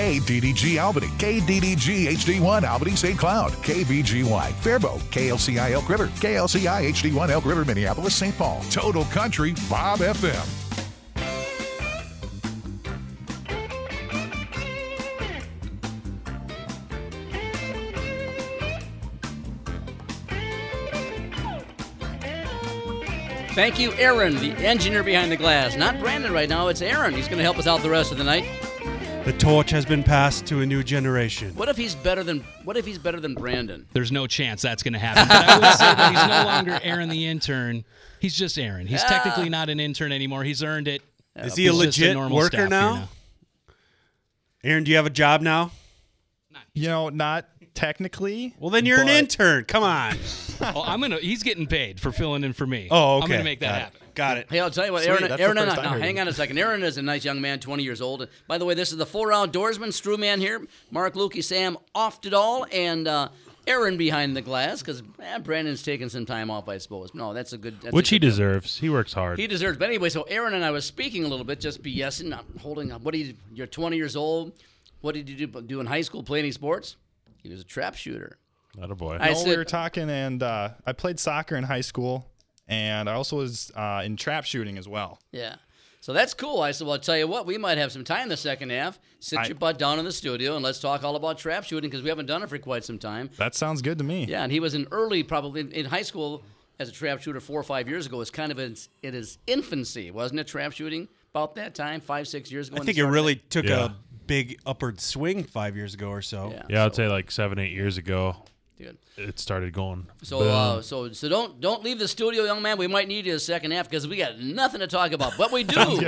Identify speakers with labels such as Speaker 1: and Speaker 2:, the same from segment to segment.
Speaker 1: KDDG Albany, KDDG HD1 Albany St. Cloud, KBGY Faribault, KLCI Elk River, KLCI HD1 Elk River Minneapolis St. Paul, Total Country Bob FM.
Speaker 2: Thank you, Aaron, the engineer behind the glass. Not Brandon right now, it's Aaron. He's going to help us out the rest of the night.
Speaker 3: The torch has been passed to a new generation.
Speaker 2: What if he's better than What if he's better than Brandon?
Speaker 4: There's no chance that's going to happen. But I will say that he's no longer Aaron the intern. He's just Aaron. He's
Speaker 2: Yeah.
Speaker 4: technically not an intern anymore. He's earned it.
Speaker 3: Is he a legit
Speaker 4: normal
Speaker 3: worker
Speaker 4: staff here
Speaker 3: now? Aaron, do you have a job now?
Speaker 5: You know, not technically.
Speaker 3: Well, then you're an intern. Come on.
Speaker 4: Oh, I'm gonna. He's getting paid for filling in for me.
Speaker 3: Oh, okay.
Speaker 4: I'm gonna make that
Speaker 3: Got it.
Speaker 4: happen.
Speaker 3: Got it.
Speaker 2: Hey, I'll tell you what,
Speaker 5: Sweet,
Speaker 2: Aaron. Aaron,
Speaker 5: first
Speaker 2: now,
Speaker 5: I
Speaker 2: now,
Speaker 5: heard
Speaker 2: hang on a second. Aaron is a nice young man, 20 years old. And By the way, this is the four outdoorsman, Strewman here, Mark Lukey, Sam off it all, and uh, Aaron behind the glass because eh, Brandon's taking some time off, I suppose. No, that's a good. That's a
Speaker 6: Which he
Speaker 2: good job.
Speaker 6: deserves. He works hard.
Speaker 2: He deserves. But anyway, so Aaron and I was speaking a little bit, just BSing, not holding up. What do you? You're 20 years old. What did you do, do in high school? Play any sports? He was a trap shooter.
Speaker 6: Not a boy.
Speaker 2: I
Speaker 5: No,
Speaker 2: said,
Speaker 5: we were talking, and uh, I played soccer in high school, and I also was uh, in trap shooting as well.
Speaker 2: Yeah. So that's cool. I said, well, I'll tell you what, we might have some time in the second half. Sit
Speaker 5: I-
Speaker 2: your butt down in the studio and let's talk all about trap shooting because we haven't done it for quite some time.
Speaker 5: That sounds good to me.
Speaker 2: Yeah, and he was in early, probably in, in high school as a trap shooter four or five years ago. It's kind of in, in his infancy, wasn't it? Trap shooting about that time, five, six years ago.
Speaker 3: I think it really took
Speaker 6: Yeah.
Speaker 3: a big upward swing five years ago or so.
Speaker 2: Yeah,
Speaker 6: yeah, I'd
Speaker 2: so-
Speaker 6: say like seven, eight years ago,
Speaker 2: Dude.
Speaker 6: it started going.
Speaker 2: So,
Speaker 6: boom.
Speaker 2: uh, so, so don't don't leave the studio, young man. We might need you a second half because we got nothing to talk about, but we do.
Speaker 4: He's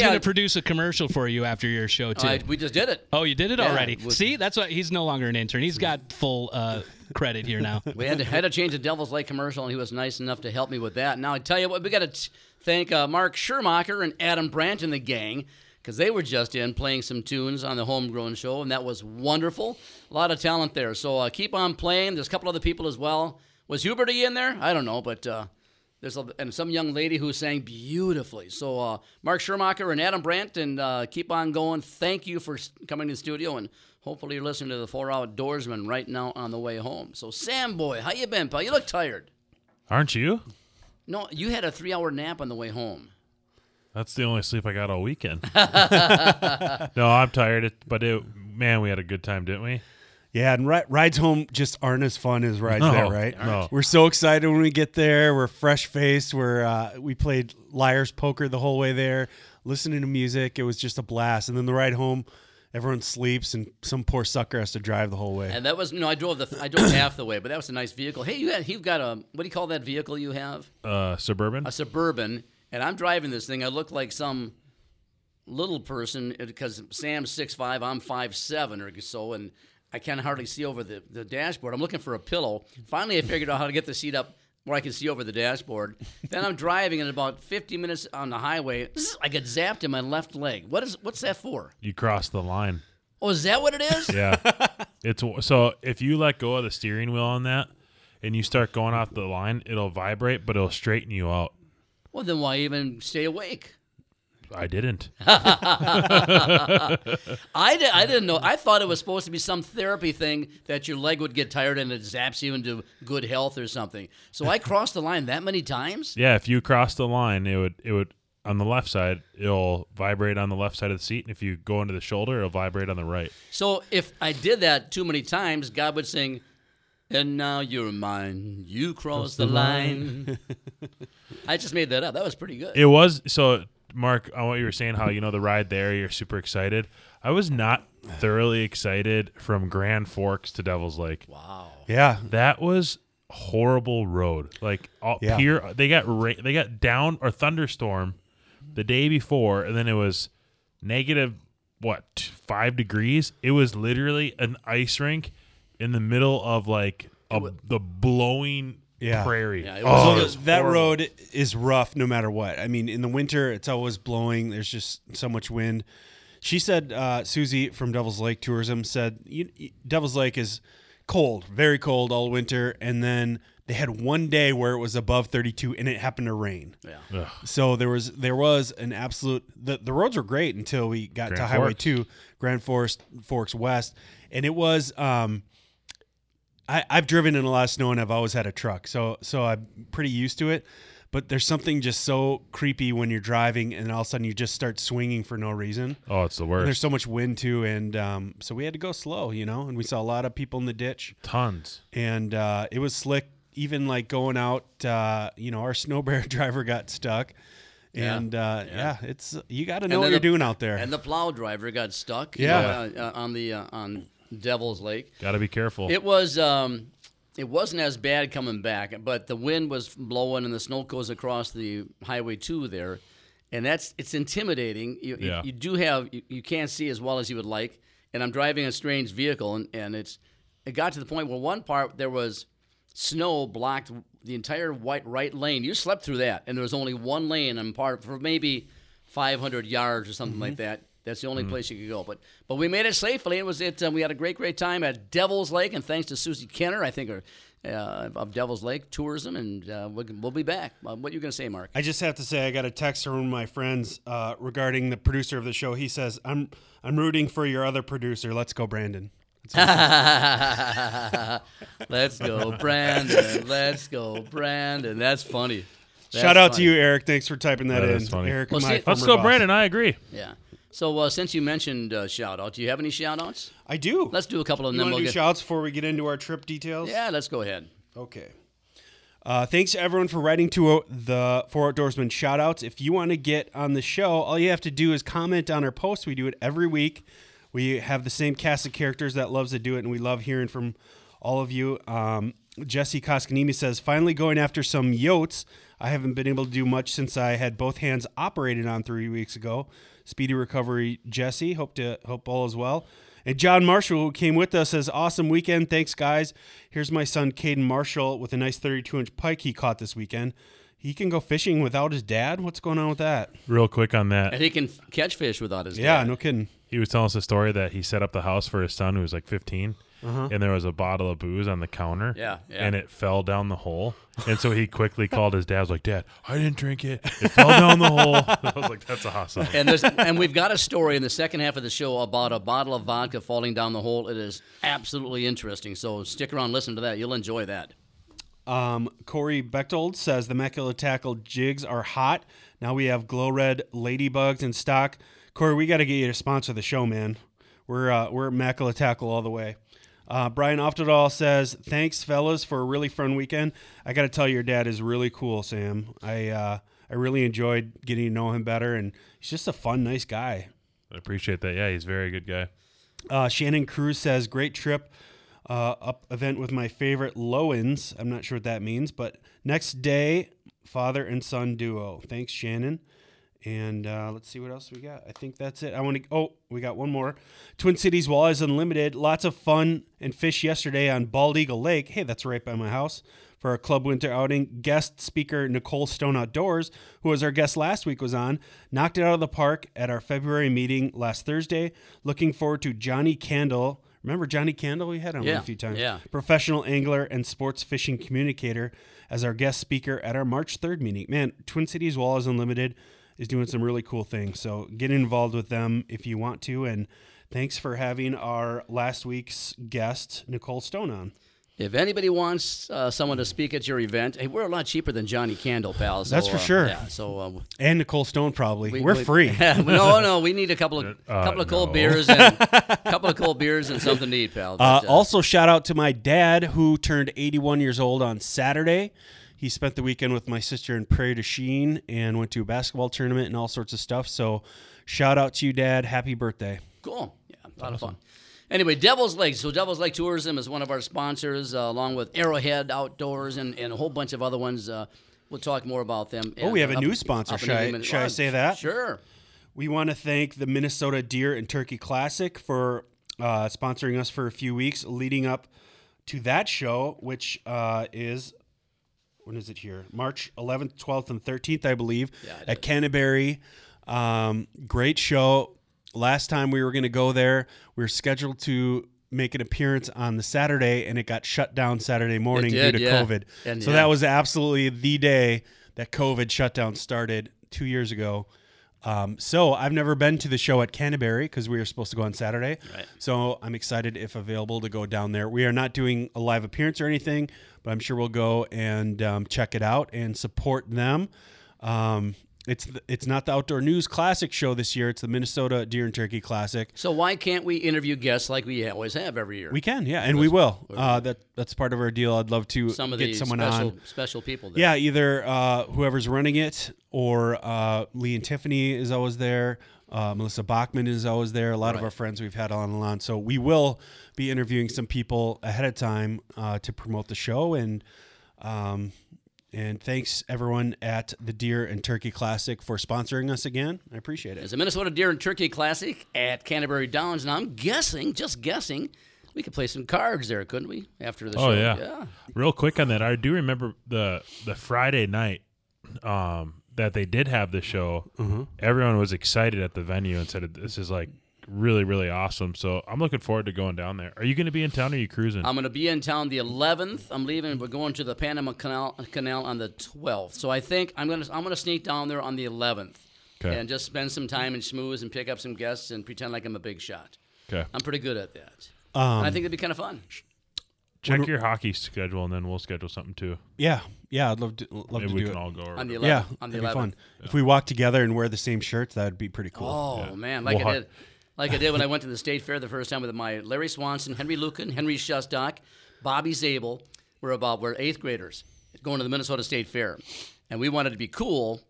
Speaker 2: Hey,
Speaker 4: gonna
Speaker 2: uh,
Speaker 4: produce a commercial for you after your show too.
Speaker 2: uh, we just did it.
Speaker 4: oh, you did it
Speaker 2: Yeah,
Speaker 4: already.
Speaker 2: with-
Speaker 4: See, that's why he's no longer an intern. He's got full uh, credit here now.
Speaker 2: We had to, had to change the Devil's Lake commercial, and he was nice enough to help me with that. Now, I tell you what, we got to thank uh, Mark Schermacher and Adam Brandt and the gang because they were just in playing some tunes on the Homegrown Show, and that was wonderful. A lot of talent there. So uh, keep on playing. There's a couple other people as well. Was Huberty in there? I don't know, but uh, there's a, and some young lady who sang beautifully. So uh, Mark Schermacher and Adam Brandt, and uh, keep on going. Thank you for coming to the studio, and hopefully you're listening to the Four Outdoorsman right now on the way home. So Sam boy, how you been, pal? You look tired.
Speaker 6: Aren't you?
Speaker 2: No, you had a three-hour nap on the way home.
Speaker 6: That's the only sleep I got all weekend. no, I'm tired, it, but it, man, we had a good time, didn't we?
Speaker 3: Yeah, and ri- rides home just aren't as fun as rides
Speaker 6: No,
Speaker 3: there, right?
Speaker 6: no.
Speaker 3: We're so excited when we get there. We're fresh faced. We're uh, we played liar's poker the whole way there, listening to music. It was just a blast. And then the ride home, everyone sleeps, and some poor sucker has to drive the whole way.
Speaker 2: And that was no, I drove the I drove half the way, but that was a nice vehicle. Hey, you had you've got a what do you call that vehicle you have?
Speaker 6: Uh, suburban.
Speaker 2: A suburban, and I'm driving this thing. I look like some little person uh, because Sam's six five, I'm five seven or so, and I can hardly see over the, the dashboard. I'm looking for a pillow. Finally, I figured out how to get the seat up where I can see over the dashboard. then I'm driving, and about 50 minutes on the highway, I get zapped in my left leg. What is what's that for?
Speaker 6: You crossed the line.
Speaker 2: Oh, is that what it is?
Speaker 6: Yeah. it's so if you let go of the steering wheel on that and you start going off the line, it'll vibrate, but it'll straighten you out.
Speaker 2: Well, then why even stay awake?
Speaker 6: I didn't.
Speaker 2: I, di- I didn't know. I thought it was supposed to be some therapy thing that your leg would get tired and it zaps you into good health or something. So I crossed the line that many times.
Speaker 6: Yeah, if you cross the line, it would it would on the left side, it'll vibrate on the left side of the seat, and if you go into the shoulder, it'll vibrate on the right.
Speaker 2: So if I did that too many times, God would sing, "And now you're mine. You crossed the line." I just made that up. That was pretty good.
Speaker 6: It was so Mark, on what you were saying, how you know the ride there, you're super excited. I was not thoroughly excited from Grand Forks to Devil's Lake.
Speaker 2: wow.
Speaker 3: yeah,
Speaker 6: That was horrible road. Like all,
Speaker 3: Yeah.
Speaker 6: pure, they got ra- they got down or thunderstorm the day before, and then it was negative what five degrees. It was literally an ice rink in the middle of like a, the blowing
Speaker 3: Yeah.
Speaker 6: prairie.
Speaker 2: Yeah, it was-
Speaker 6: oh,
Speaker 2: it
Speaker 6: it
Speaker 2: was
Speaker 6: was
Speaker 3: that
Speaker 6: horrible.
Speaker 3: road is rough no matter what. I mean, in the winter, it's always blowing. There's just so much wind. She said, uh, Susie from Devil's Lake Tourism said, you, you- Devil's Lake is cold, very cold all winter, and then they had one day where it was above 32, and it happened to rain.
Speaker 2: Yeah.
Speaker 6: Ugh.
Speaker 3: So there was there was an absolute the, the roads were great until we got to
Speaker 6: Grand
Speaker 3: Highway
Speaker 6: Forks.
Speaker 3: Two, Grand Forest Forks West, and it was um. I, I've driven in a lot of snow and I've always had a truck, so so I'm pretty used to it. But there's something just so creepy when you're driving and all of a sudden you just start swinging for no reason.
Speaker 6: Oh, it's the
Speaker 3: And there's so much wind too, and um, so we had to go slow, you know. And we saw a lot of people in the ditch,
Speaker 6: Tons.
Speaker 3: and uh, it was slick. Even like going out, uh, you know, our snow bear driver got stuck,
Speaker 2: Yeah.
Speaker 3: and uh,
Speaker 2: Yeah.
Speaker 3: yeah. it's you got to know what
Speaker 2: then
Speaker 3: you're
Speaker 2: the-
Speaker 3: doing out there.
Speaker 2: And the plow driver got stuck. you
Speaker 3: Yeah.
Speaker 2: know, uh, uh, on the uh, on Devil's Lake.
Speaker 6: Got to be careful.
Speaker 2: It was um, it wasn't as bad coming back, but the wind was blowing and the snow goes across the highway two there, and that's it's intimidating. You, you-
Speaker 6: Yeah.
Speaker 2: you, do have you, you can't see as well as you would like, and I'm driving a strange vehicle, and, and it's it got to the point where one part there was snow blocked the entire white right lane. You slept through that, and there was only one lane and part for maybe 500 yards or something like that. That's the only place you could go. But but we made it safely. It was it. Uh, we had a great great time at Devil's Lake, and thanks to Susie Kenner, I think, or, uh, of Devil's Lake Tourism, and uh, we'll, we'll be back. Uh, what you gonna say, Mark?
Speaker 3: I just have to say, I got a text from one of my friends uh, regarding the producer of the show. He says, "I'm I'm rooting for your other producer. Let's go, Brandon."
Speaker 2: Let's go, Brandon. Let's go, Brandon. That's funny. That's
Speaker 3: Shout out
Speaker 2: funny.
Speaker 3: to you, Eric. Thanks for typing that,
Speaker 6: That
Speaker 3: in.
Speaker 6: funny.
Speaker 3: Eric,
Speaker 2: Well, see-
Speaker 6: Let's go,
Speaker 3: boss.
Speaker 6: Brandon. I agree.
Speaker 2: Yeah. So uh, since you mentioned uh, shout out, do you have any shout outs?
Speaker 3: I do.
Speaker 2: Let's do a couple of
Speaker 3: you
Speaker 2: them. We'll
Speaker 3: do
Speaker 2: get-
Speaker 3: shouts before we get into our trip details?
Speaker 2: yeah, let's go ahead.
Speaker 3: Okay. Uh, thanks to everyone for writing to uh, the Four Outdoorsmen shoutouts. If you want to get on the show, all you have to do is comment on our post. We do it every week. We have the same cast of characters that loves to do it, and we love hearing from all of you. Um, Jesse Koskanimi says, finally going after some yotes. I haven't been able to do much since I had both hands operated on three weeks ago. Speedy recovery, Jesse. Hope to hope all is well. And John Marshall, who came with us, says, Awesome weekend. Thanks, guys. Here's my son, Caden Marshall, with a nice 32 inch pike he caught this weekend. He can go fishing without his dad? What's going on with that?
Speaker 6: Real quick on that.
Speaker 2: And he can f- catch fish without his
Speaker 3: Yeah,
Speaker 2: dad.
Speaker 3: no kidding.
Speaker 6: He was telling us a story that he set up the house for his son who was like 15, and there was a bottle of booze on the counter.
Speaker 2: Yeah, yeah.
Speaker 6: And it fell down the hole. And so he quickly called his dad. Was like, "Dad, I didn't drink it. It fell down the hole." I was like, "That's awesome."
Speaker 2: And there's and we've got a story in the second half of the show about a bottle of vodka falling down the hole. It is absolutely interesting. So stick around, listen to that. You'll enjoy that.
Speaker 3: Um, Corey Bechtold says the Immaculate Tackle jigs are hot. Now we have glow red ladybugs in stock. Corey, we got to get you to sponsor the show, man. We're uh, we're Immaculate Tackle all the way. Uh, Brian Oftedal says, "Thanks, fellas, for a really fun weekend. I got to tell you, your dad is really cool, Sam. I uh, I really enjoyed getting to know him better, and he's just a fun, nice guy."
Speaker 6: I appreciate that. Yeah, he's a very good guy.
Speaker 3: Uh, Shannon Cruz says, "Great trip, uh, up event with my favorite Lowens. I'm not sure what that means, but next day, father and son duo. Thanks, Shannon." And uh, let's see what else we got. I think that's it. I want to. Oh, we got one more. Twin Cities Walleyes Unlimited. Lots of fun and fish yesterday on Bald Eagle Lake. Hey, that's right by my house for our club winter outing. Guest speaker Nicole Stone Outdoors, who was our guest last week, was on. Knocked it out of the park at our February meeting last Thursday. Looking forward to Johnny Candle. Remember Johnny Candle? We had him
Speaker 2: Yeah,
Speaker 3: a few times.
Speaker 2: yeah.
Speaker 3: Professional angler and sports fishing communicator as our guest speaker at our March 3rd meeting. Man, Twin Cities Walleyes Unlimited is doing some really cool things. So get involved with them if you want to. And thanks for having our last week's guest, Nicole Stone, on.
Speaker 2: If anybody wants uh, someone to speak at your event, hey, we're a lot cheaper than Johnny Candle, pal. So,
Speaker 3: That's for
Speaker 2: uh,
Speaker 3: sure.
Speaker 2: Yeah. So uh,
Speaker 3: And Nicole Stone, probably.
Speaker 2: we,
Speaker 3: We, are
Speaker 2: we-
Speaker 3: free.
Speaker 2: no, no, we need a couple of
Speaker 6: Uh,
Speaker 2: couple of cold
Speaker 6: no.
Speaker 2: beers and couple of cold beers and something to eat, pal.
Speaker 3: Uh,
Speaker 2: But,
Speaker 3: also, shout out to my dad who turned 81 years old on Saturday. He spent the weekend with my sister in Prairie du Chien and went to a basketball tournament and all sorts of stuff. So, shout out to you, Dad. Happy birthday.
Speaker 2: Cool. Yeah, a lot of fun. Anyway, Devil's Lake. So Devil's Lake Tourism is one of our sponsors, uh, along with Arrowhead Outdoors and, and a whole bunch of other ones. Uh, we'll talk more about them.
Speaker 3: Oh, we have a
Speaker 2: up-
Speaker 3: new sponsor.
Speaker 2: up
Speaker 3: Should
Speaker 2: a
Speaker 3: I-
Speaker 2: minute.
Speaker 3: should I say that?
Speaker 2: Sure.
Speaker 3: We want to thank the Minnesota Deer and Turkey Classic for uh, sponsoring us for a few weeks leading up to that show, which uh, is when is it here? March 11th, 12th, and 13th, I believe,
Speaker 2: Yeah,
Speaker 3: at Canterbury. Um, great show. Last time we were going to go there, we were scheduled to make an appearance on the Saturday, and it got shut down Saturday morning
Speaker 2: did,
Speaker 3: due to
Speaker 2: yeah.
Speaker 3: COVID.
Speaker 2: And,
Speaker 3: so
Speaker 2: yeah.
Speaker 3: that was absolutely the day that COVID shutdown started two years ago. Um, so I've never been to the show at Canterbury because we were supposed to go on Saturday.
Speaker 2: Right.
Speaker 3: So I'm excited if available to go down there. We are not doing a live appearance or anything, but I'm sure we'll go and um, check it out and support them. Um, it's the, it's not the Outdoor News Classic show this year. It's the Minnesota Deer and Turkey Classic.
Speaker 2: So why can't we interview guests like we always have every year?
Speaker 3: We can, yeah, and we will. Uh, that that's part of our deal. I'd love to
Speaker 2: Some of
Speaker 3: get
Speaker 2: the
Speaker 3: someone
Speaker 2: special
Speaker 3: on.
Speaker 2: special people. There.
Speaker 3: Yeah, either uh, whoever's running it or uh, Lee and Tiffany is always there. Uh, Melissa Bachman is always there. A lot of our friends we've had on and on. So we will be interviewing some people ahead of time uh, to promote the show. And um, and thanks everyone at the Deer and Turkey Classic for sponsoring us again. I appreciate it.
Speaker 2: It's a Minnesota Deer and Turkey Classic at Canterbury Downs. Now I'm guessing, just guessing, we could play some cards there, couldn't we? After the
Speaker 6: Oh
Speaker 2: show.
Speaker 6: yeah.
Speaker 2: Yeah.
Speaker 6: Real quick on that, I do remember the the Friday night um, that they did have the show.
Speaker 2: Mm-hmm.
Speaker 6: Everyone was excited at the venue and said this is like really really awesome. So I'm looking forward to going down there. Are you going to be in town? or Are you cruising?
Speaker 2: I'm going to be in town the 11th. I'm leaving. We're going to the Panama Canal, Canal on the 12th. So I think I'm going to I'm going to sneak down there on the 11th
Speaker 6: Okay.
Speaker 2: and just spend some time and schmooze and pick up some guests and pretend like I'm a big shot.
Speaker 6: okay.
Speaker 2: I'm pretty good at that.
Speaker 3: Um,
Speaker 2: and I think it'd be kind of fun.
Speaker 6: Check your hockey schedule and then we'll schedule something too.
Speaker 3: yeah, yeah, I'd love to love
Speaker 6: Maybe
Speaker 3: to
Speaker 6: we
Speaker 3: do
Speaker 6: can
Speaker 3: it.
Speaker 6: all go. Or
Speaker 2: On the 11th.
Speaker 3: yeah,
Speaker 2: on the
Speaker 3: that'd
Speaker 2: 11th.
Speaker 3: be fun. If we walk together and wear the same shirts, that'd be pretty cool.
Speaker 2: Oh
Speaker 6: Yeah.
Speaker 2: man, like
Speaker 6: We'll
Speaker 2: I
Speaker 6: hu-
Speaker 2: did, like I did when I went to the state fair the first time with my Larry Swanson, Henry Lucan, Henry Shustak, Bobby Zabel. We're about we're eighth graders going to the Minnesota State Fair, and we wanted to be cool,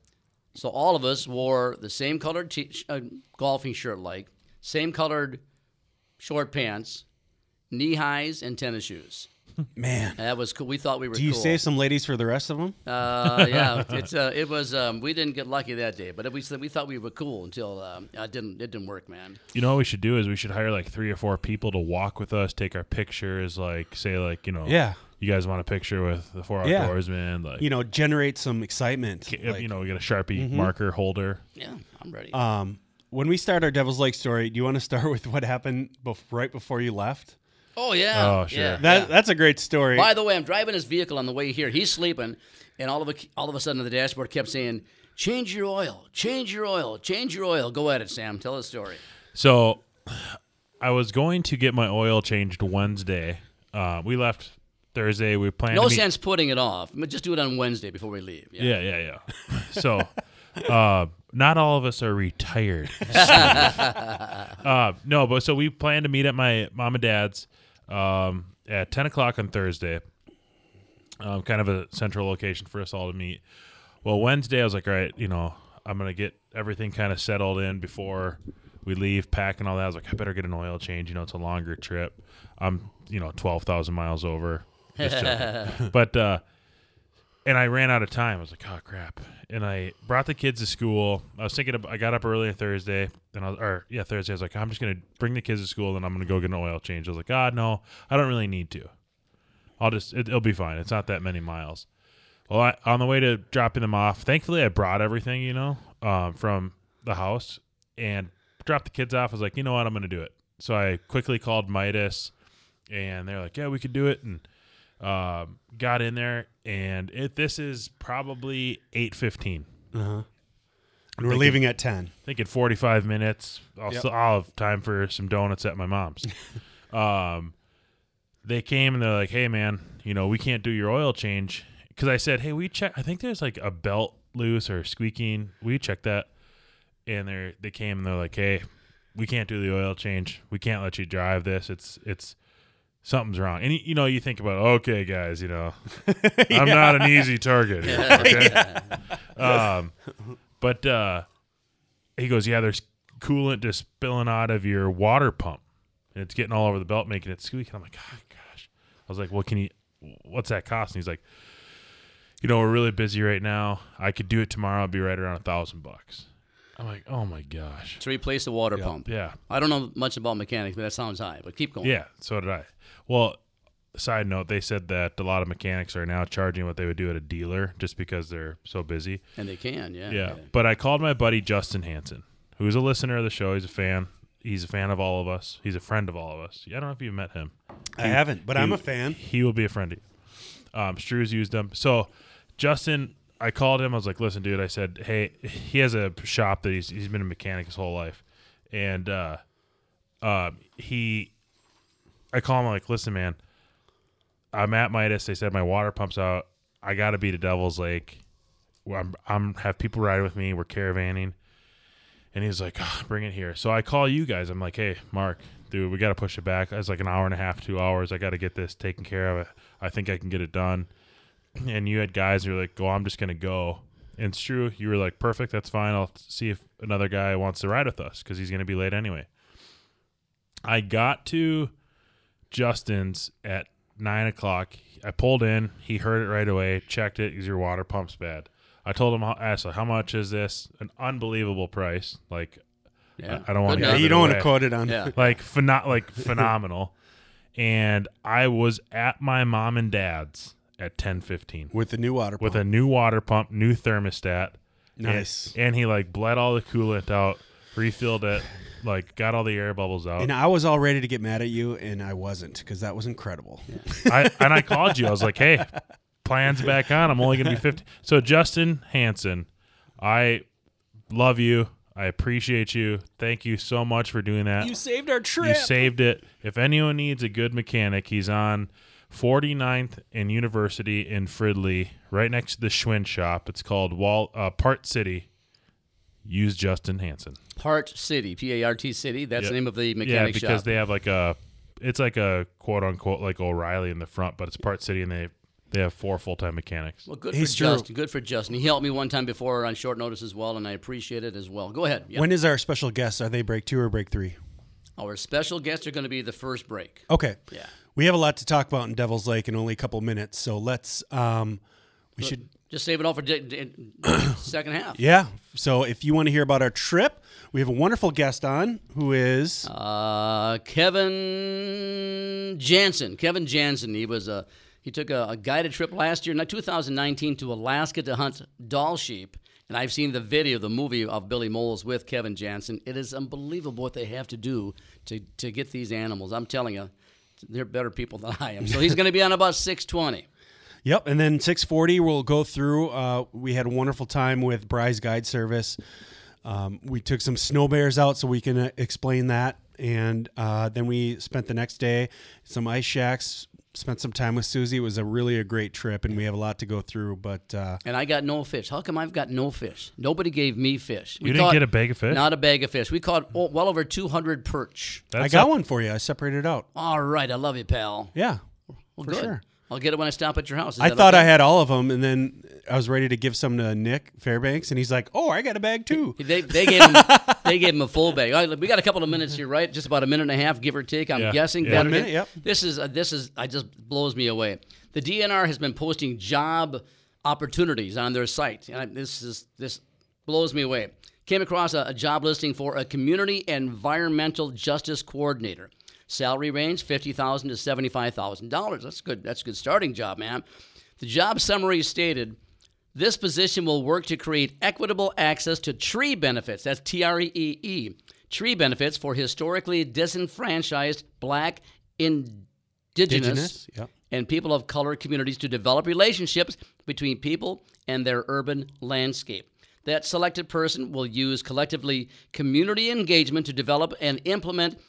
Speaker 2: so all of us wore the same colored t- uh, golfing shirt, like same colored short pants, knee highs, and tennis shoes.
Speaker 3: Man,
Speaker 2: That was cool. We thought we were. Cool.
Speaker 3: Do you
Speaker 2: cool.
Speaker 3: save some ladies for the rest of them?
Speaker 2: Uh, yeah, it's uh, it was. Um, we didn't get lucky that day, but we said we thought we were cool until um, it didn't. It didn't work, man.
Speaker 6: You know what we should do is we should hire like three or four people to walk with us, take our pictures, like say like you know
Speaker 3: Yeah.
Speaker 6: you guys want a picture with the four
Speaker 3: Yeah.
Speaker 6: outdoorsmen, like
Speaker 3: You know, generate some excitement.
Speaker 6: K-
Speaker 3: like-
Speaker 6: you know, we get a sharpie marker holder.
Speaker 2: Yeah, I'm ready.
Speaker 3: Um, when we start our Devil's Lake story, do you want to start with what happened bef- right before you left?
Speaker 2: Oh yeah.
Speaker 6: Oh, sure.
Speaker 2: Yeah,
Speaker 3: That
Speaker 2: yeah.
Speaker 3: that's a great story.
Speaker 2: By the way, I'm driving his vehicle on the way here. He's sleeping, and all of a all of a sudden the dashboard kept saying, "Change your oil, change your oil, change your oil." Go at it, Sam. Tell the story.
Speaker 6: So I was going to get my oil changed Wednesday. Uh, we left Thursday. We planned
Speaker 2: No
Speaker 6: to meet-
Speaker 2: sense putting it off. Just do it on Wednesday before we leave. Yeah.
Speaker 6: Yeah, yeah, yeah. So, uh, not all of us are retired. uh, no, but so we planned to meet at my mom and dad's um, at 10 o'clock on Thursday. Um, kind of a central location for us all to meet. Well, Wednesday, I was like, all right, you know, I'm going to get everything kind of settled in before we leave, pack and all that. I was like, I better get an oil change. You know, it's a longer trip. I'm, you know, 12,000 miles over. Just but, uh, and I ran out of time. I was like, oh crap! And I brought the kids to school. I was thinking, I got up early on Thursday, and I was, or yeah, Thursday. I was like, I'm just gonna bring the kids to school, and I'm gonna go get an oil change. I was like, God, no, I don't really need to. I'll just, it, it'll be fine. It's not that many miles. Well, I, on the way to dropping them off, thankfully I brought everything, you know, um, from the house and dropped the kids off. I was like, you know what, I'm gonna do it. So I quickly called Midas, and they're like, yeah, we could do it, and um, got in there, and it this is probably eight fifteen.
Speaker 3: Uh and we're leaving at ten.
Speaker 6: Thinking forty five minutes. I'll
Speaker 3: Yep.
Speaker 6: still I'll have time for some donuts at my mom's. um, they came and they're like, "Hey, man, you know we can't do your oil change." Because I said, "Hey, we check. I think there's like a belt loose or squeaking. We check that." And they they came and they're like, "Hey, we can't do the oil change. We can't let you drive this. It's it's." Something's wrong, and you know you think about okay, guys. You know, I'm not an easy target. Here, okay? um, but uh, he goes, yeah, there's coolant just spilling out of your water pump, and it's getting all over the belt, making it squeak. And I'm like, oh, gosh. I was like, well, can you? What's that cost? And he's like, you know, we're really busy right now. I could do it tomorrow. I'll be right around a thousand bucks. I'm like, oh my gosh.
Speaker 2: To replace the water pump.
Speaker 6: Yeah,
Speaker 2: I don't know much about mechanics, but that sounds high. But keep going.
Speaker 6: yeah. So did I. Well, side note, they said that a lot of mechanics are now charging what they would do at a dealer just because they're so busy.
Speaker 2: And they can, yeah.
Speaker 6: Yeah. But I called my buddy Justin Hanson, who's a listener of the show. He's a fan. he's a fan of all of us. He's a friend of all of us. I don't know if you've met him.
Speaker 3: I haven't, but I'm a fan.
Speaker 6: He will be a friend of you. Um, Stru's used them. So Justin, I called him. I was like, "Listen, dude," I said, "Hey, he has a shop that he's he's been a mechanic his whole life, and uh, uh, he, I call him like, listen, man, I'm at Midas. They said my water pumps out. I got to be to Devil's Lake. I'm I'm have people ride with me. We're caravanning." And he's like, "Ah, bring it here. So I call you guys. I'm like, hey, Mark, dude, we got to push it back. It's like an hour and a half, two hours. I got to get this taken care of. I think I can get it done. And you had guys, you're like, go, I'm just going to go. And it's true. You were like, perfect. That's fine. I'll see if another guy wants to ride with us because he's going to be late anyway. I got to Justin's at nine o'clock. I pulled in. He heard it right away. Checked it. Because your water pump's bad. I told him, I asked, how much is this? An unbelievable price. Like,
Speaker 2: Yeah.
Speaker 6: I don't wanna
Speaker 3: Yeah, you don't want to quote it on.
Speaker 2: Yeah.
Speaker 6: like pheno- like phenomenal. And I was at my mom and dad's at ten fifteen
Speaker 3: with the new water pump.
Speaker 6: with a new water pump, new thermostat.
Speaker 3: Nice.
Speaker 6: And, and he like bled all the coolant out, refilled it, like got all the air bubbles out.
Speaker 3: And I was all ready to get mad at you, and I wasn't because that was incredible.
Speaker 6: I and I called you. I was like, "Hey, plans back on. I'm only going to be 50." So Justin Hanson, I love you. I appreciate you. Thank you so much for doing that.
Speaker 3: You saved our trip.
Speaker 6: You saved it. If anyone needs a good mechanic, he's on 49th and University in Fridley, right next to the Schwinn shop. It's called Wall uh, Part City. Use Justin Hanson.
Speaker 2: Part City, P A R T City. That's
Speaker 6: Yeah.
Speaker 2: the name of the mechanic
Speaker 6: Yeah,
Speaker 2: mechanic
Speaker 6: because
Speaker 2: shop.
Speaker 6: they have like a, it's like a quote unquote like O'Reilly in the front, but it's Part City, and they they have four full time mechanics.
Speaker 2: well, good
Speaker 3: He's
Speaker 2: for
Speaker 3: true.
Speaker 2: Justin. Good for Justin. He helped me one time before on short notice as well, and I appreciate it as well. Go ahead. Yeah.
Speaker 3: When is our special guest? Are they break two or break three?
Speaker 2: Our special guests are going to be the first break.
Speaker 3: Okay.
Speaker 2: Yeah.
Speaker 3: We have a lot to talk about in Devil's Lake in only a couple minutes, so let's. Um, we should.
Speaker 2: Just save it all for di- di- second half.
Speaker 3: Yeah. So if you want to hear about our trip, we have a wonderful guest on who is.
Speaker 2: Uh, Kevin Jansen. Kevin Jansen. He was a he took a, a guided trip last year, not 2019, to Alaska to hunt Dall sheep. And I've seen the video, the movie of Billy Molls with Kevin Jansen. It is unbelievable what they have to do to to get these animals. I'm telling you, they're better people than I am. So he's going to be on about 620.
Speaker 3: Yep. And then 640, we'll go through. Uh, we had a wonderful time with Bry's Guide Service. Um, we took some snow bears out so we can uh, explain that. And uh, then we spent the next day some ice shacks. Spent some time with Susie. It was a really a great trip, and we have a lot to go through. But uh,
Speaker 2: And I got no fish. How come I've got no fish? Nobody gave me fish. We
Speaker 6: You didn't
Speaker 2: caught-
Speaker 6: get a bag of fish?
Speaker 2: Not a bag of fish. We caught oh, well over 200 perch.
Speaker 3: I got
Speaker 6: a-
Speaker 3: one for you. I separated it out.
Speaker 2: All right, I love you, pal.
Speaker 3: Yeah.
Speaker 2: Well,
Speaker 3: For
Speaker 2: good.
Speaker 3: sure.
Speaker 2: I'll get it when I stop at your house. Is
Speaker 3: I thought
Speaker 2: okay?
Speaker 3: I had all of them, and then I was ready to give some to Nick Fairbanks, and he's like, "Oh, I got a bag too."
Speaker 2: They, they gave him they gave him a full bag. All right, we got a couple of minutes here, right? Just about a minute and a half, give or take. I'm
Speaker 6: Yeah.
Speaker 2: guessing.
Speaker 6: Yeah.
Speaker 2: that
Speaker 3: One minute, yep.
Speaker 2: This is uh, this is I just blows me away. The DNR has been posting job opportunities on their site, and I, this is this blows me away. Came across a, a job listing for a community environmental justice coordinator. Salary range fifty thousand to seventy five thousand dollars. That's good. That's a good starting job, man. The job summary stated. This position will work to create equitable access to tree benefits. That's T R E E E. Tree benefits for historically disenfranchised black, indigenous,
Speaker 3: Indigenous, yep.
Speaker 2: and people of color communities to develop relationships between people and their urban landscape. That selected person will use collectively community engagement to develop and implement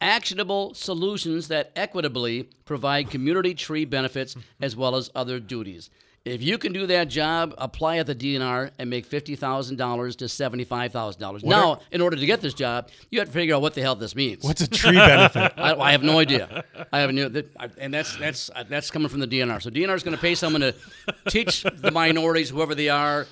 Speaker 2: actionable solutions that equitably provide community tree benefits as well as other duties. If you can do that job, apply at the DNR and make fifty thousand dollars to seventy-five thousand dollars. Now, in order to get this job, you have to figure out what the hell this means.
Speaker 3: What's a tree benefit?
Speaker 2: I, I have no idea. I have no, and that's that's that's coming from the DNR. So DNR is going to pay someone to teach the minorities, whoever they are,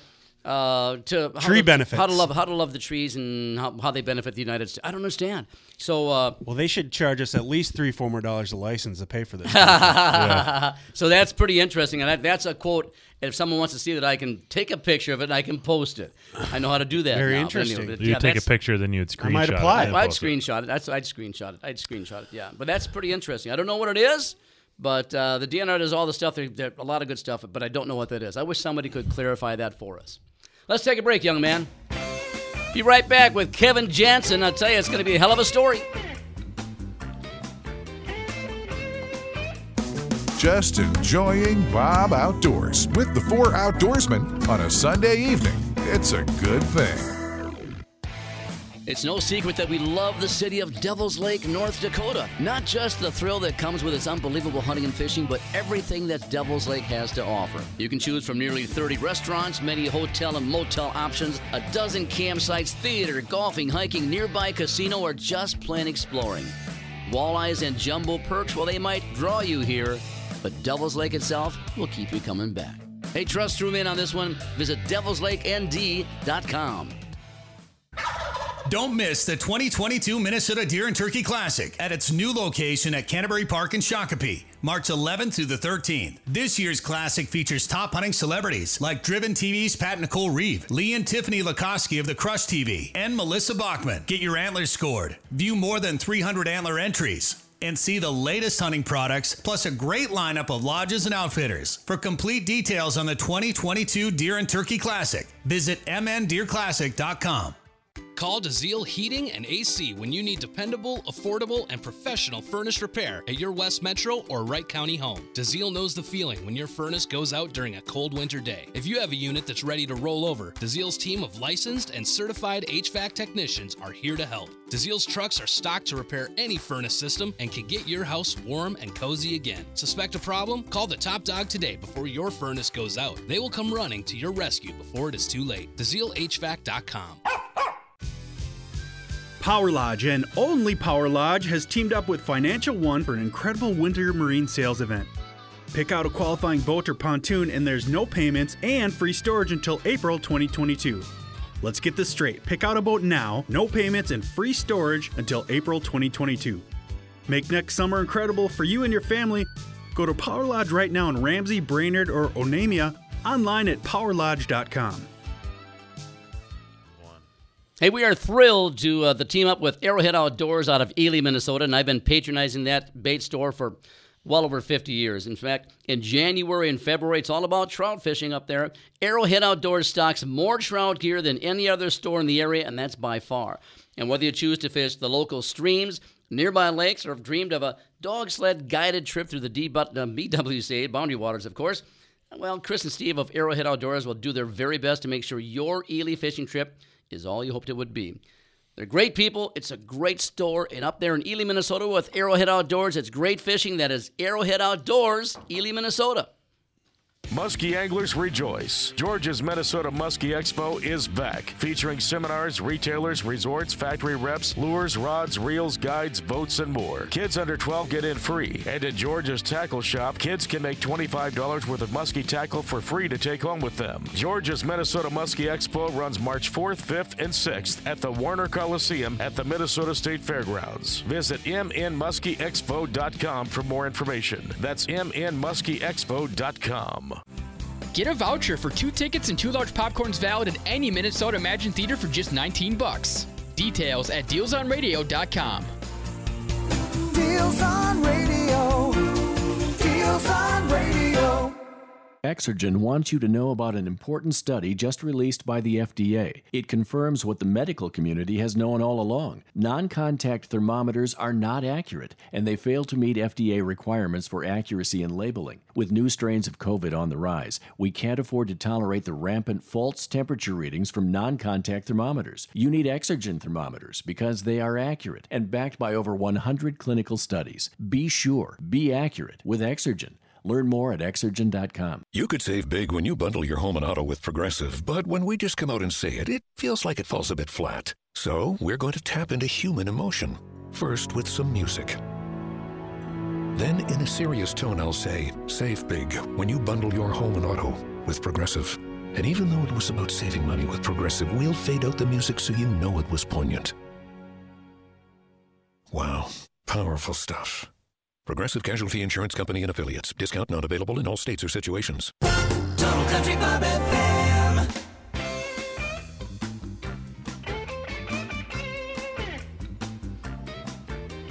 Speaker 2: uh, to how
Speaker 3: Tree
Speaker 2: to,
Speaker 3: benefits.
Speaker 2: how to love how to love the trees and how, how they benefit the United States. I don't understand. So uh,
Speaker 3: Well, they should charge us at least three, four more dollars a license to pay for this.
Speaker 2: so that's pretty interesting, and that, that's a quote. If someone wants to see that, I can take a picture of it and I can post it. I know how to do that.
Speaker 3: Very
Speaker 2: now.
Speaker 3: Interesting.
Speaker 2: but
Speaker 6: You
Speaker 2: yeah,
Speaker 6: would take a picture, then you'd screenshot.
Speaker 3: I might
Speaker 6: it
Speaker 3: apply.
Speaker 6: and
Speaker 2: I'd
Speaker 6: post it.
Speaker 2: screenshot it. That's I'd screenshot it. I'd screenshot it. Yeah, but that's pretty interesting. I don't know what it is, but uh, the DNR does all the stuff. There, there a lot of good stuff, but I don't know what that is. I wish somebody could clarify that for us. Let's take a break, young man. Be right back with Kevin Jansen. I'll tell you, it's going to be a hell of a story.
Speaker 1: Just enjoying Bob Outdoors with the four outdoorsmen on a Sunday evening. It's a good thing.
Speaker 2: It's no secret that we love the city of Devil's Lake, North Dakota. Not just the thrill that comes with its unbelievable hunting and fishing, but everything that Devil's Lake has to offer. You can choose from nearly 30 restaurants, many hotel and motel options, a dozen campsites, theater, golfing, hiking, nearby casino, or just plain exploring. Walleyes and jumbo perks, well, they might draw you here, but Devil's Lake itself will keep you coming back. Hey, trust through me on this one. Visit devilslakend.com.
Speaker 7: Don't miss the 2022 Minnesota Deer and Turkey Classic at its new location at Canterbury Park in Shakopee, March 11th through the 13th. This year's Classic features top hunting celebrities like Driven TV's Pat Nicole Reeve, Lee and Tiffany Lakosky of the Crush TV, and Melissa Bachman. Get your antlers scored, view more than 300 antler entries, and see the latest hunting products, plus a great lineup of lodges and outfitters. For complete details on the 2022 Deer and Turkey Classic, visit mndeerclassic.com.
Speaker 8: Call DeZiel Heating and AC when you need dependable, affordable, and professional furnace repair at your West Metro or Wright County home. DeZiel knows the feeling when your furnace goes out during a cold winter day. If you have a unit that's ready to roll over, DeZiel's team of licensed and certified HVAC technicians are here to help. DeZiel's trucks are stocked to repair any furnace system and can get your house warm and cozy again. Suspect a problem? Call the top dog today before your furnace goes out. They will come running to your rescue before it is too late. DeZielHVAC.com.
Speaker 9: Power Lodge and only Power Lodge has teamed up with Financial One for an incredible winter marine sales event. Pick out a qualifying boat or pontoon, and there's no payments and free storage until April 2022. Let's get this straight. Pick out a boat now, no payments, and free storage until April 2022. Make next summer incredible for you and your family. Go to Power Lodge right now in Ramsey, Brainerd, or Onamia, online at powerlodge.com.
Speaker 2: Hey, we are thrilled to uh, the team up with Arrowhead Outdoors out of Ely, Minnesota, and I've been patronizing that bait store for well over 50 years. In fact, in January and February, it's all about trout fishing up there. Arrowhead Outdoors stocks more trout gear than any other store in the area, and that's by far. And whether you choose to fish the local streams, nearby lakes, or have dreamed of a dog sled guided trip through the D- uh, BWCA boundary waters, of course, well, Chris and Steve of Arrowhead Outdoors will do their very best to make sure your Ely fishing trip is all you hoped it would be. They're great people. It's a great store. And up there in Ely, Minnesota with Arrowhead Outdoors, it's great fishing. That is Arrowhead Outdoors, Ely, Minnesota.
Speaker 10: Muskie anglers rejoice. Georgia's Minnesota Muskie Expo is back, featuring seminars, retailers, resorts, factory reps, lures, rods, reels, guides, boats, and more. Kids under 12 get in free. And at Georgia's Tackle Shop, kids can make $25 worth of muskie tackle for free to take home with them. Georgia's Minnesota Muskie Expo runs March 4th, 5th, and 6th at the Warner Coliseum at the Minnesota State Fairgrounds. Visit mnmuskieexpo.com for more information. That's mnmuskieexpo.com.
Speaker 11: Get a voucher for two tickets and two large popcorns valid at any Minnesota Imagine Theater for just 19 bucks. Details at dealsonradio.com.
Speaker 12: Deals on radio. Deals on radio.
Speaker 13: Exergen wants you to know about an important study just released by the FDA. It confirms what the medical community has known all along. Non contact thermometers are not accurate, and they fail to meet FDA requirements for accuracy and labeling. With new strains of COVID on the rise, we can't afford to tolerate the rampant false temperature readings from non contact thermometers. You need Exergen thermometers because they are accurate and backed by over 100 clinical studies. Be sure, be accurate with Exergen. Learn more at Exergen.com.
Speaker 14: You could save big when you bundle your home and auto with Progressive, but when we just come out and say it, it feels like it falls a bit flat. So we're going to tap into human emotion. First with some music. Then, in a serious tone, I'll say, Save big when you bundle your home and auto with Progressive. And even though it was about saving money with Progressive, we'll fade out the music so you know it was poignant. Wow, powerful stuff. Progressive Casualty Insurance Company and Affiliates. Discount not available in all states or situations.
Speaker 12: Total Country Bob FM.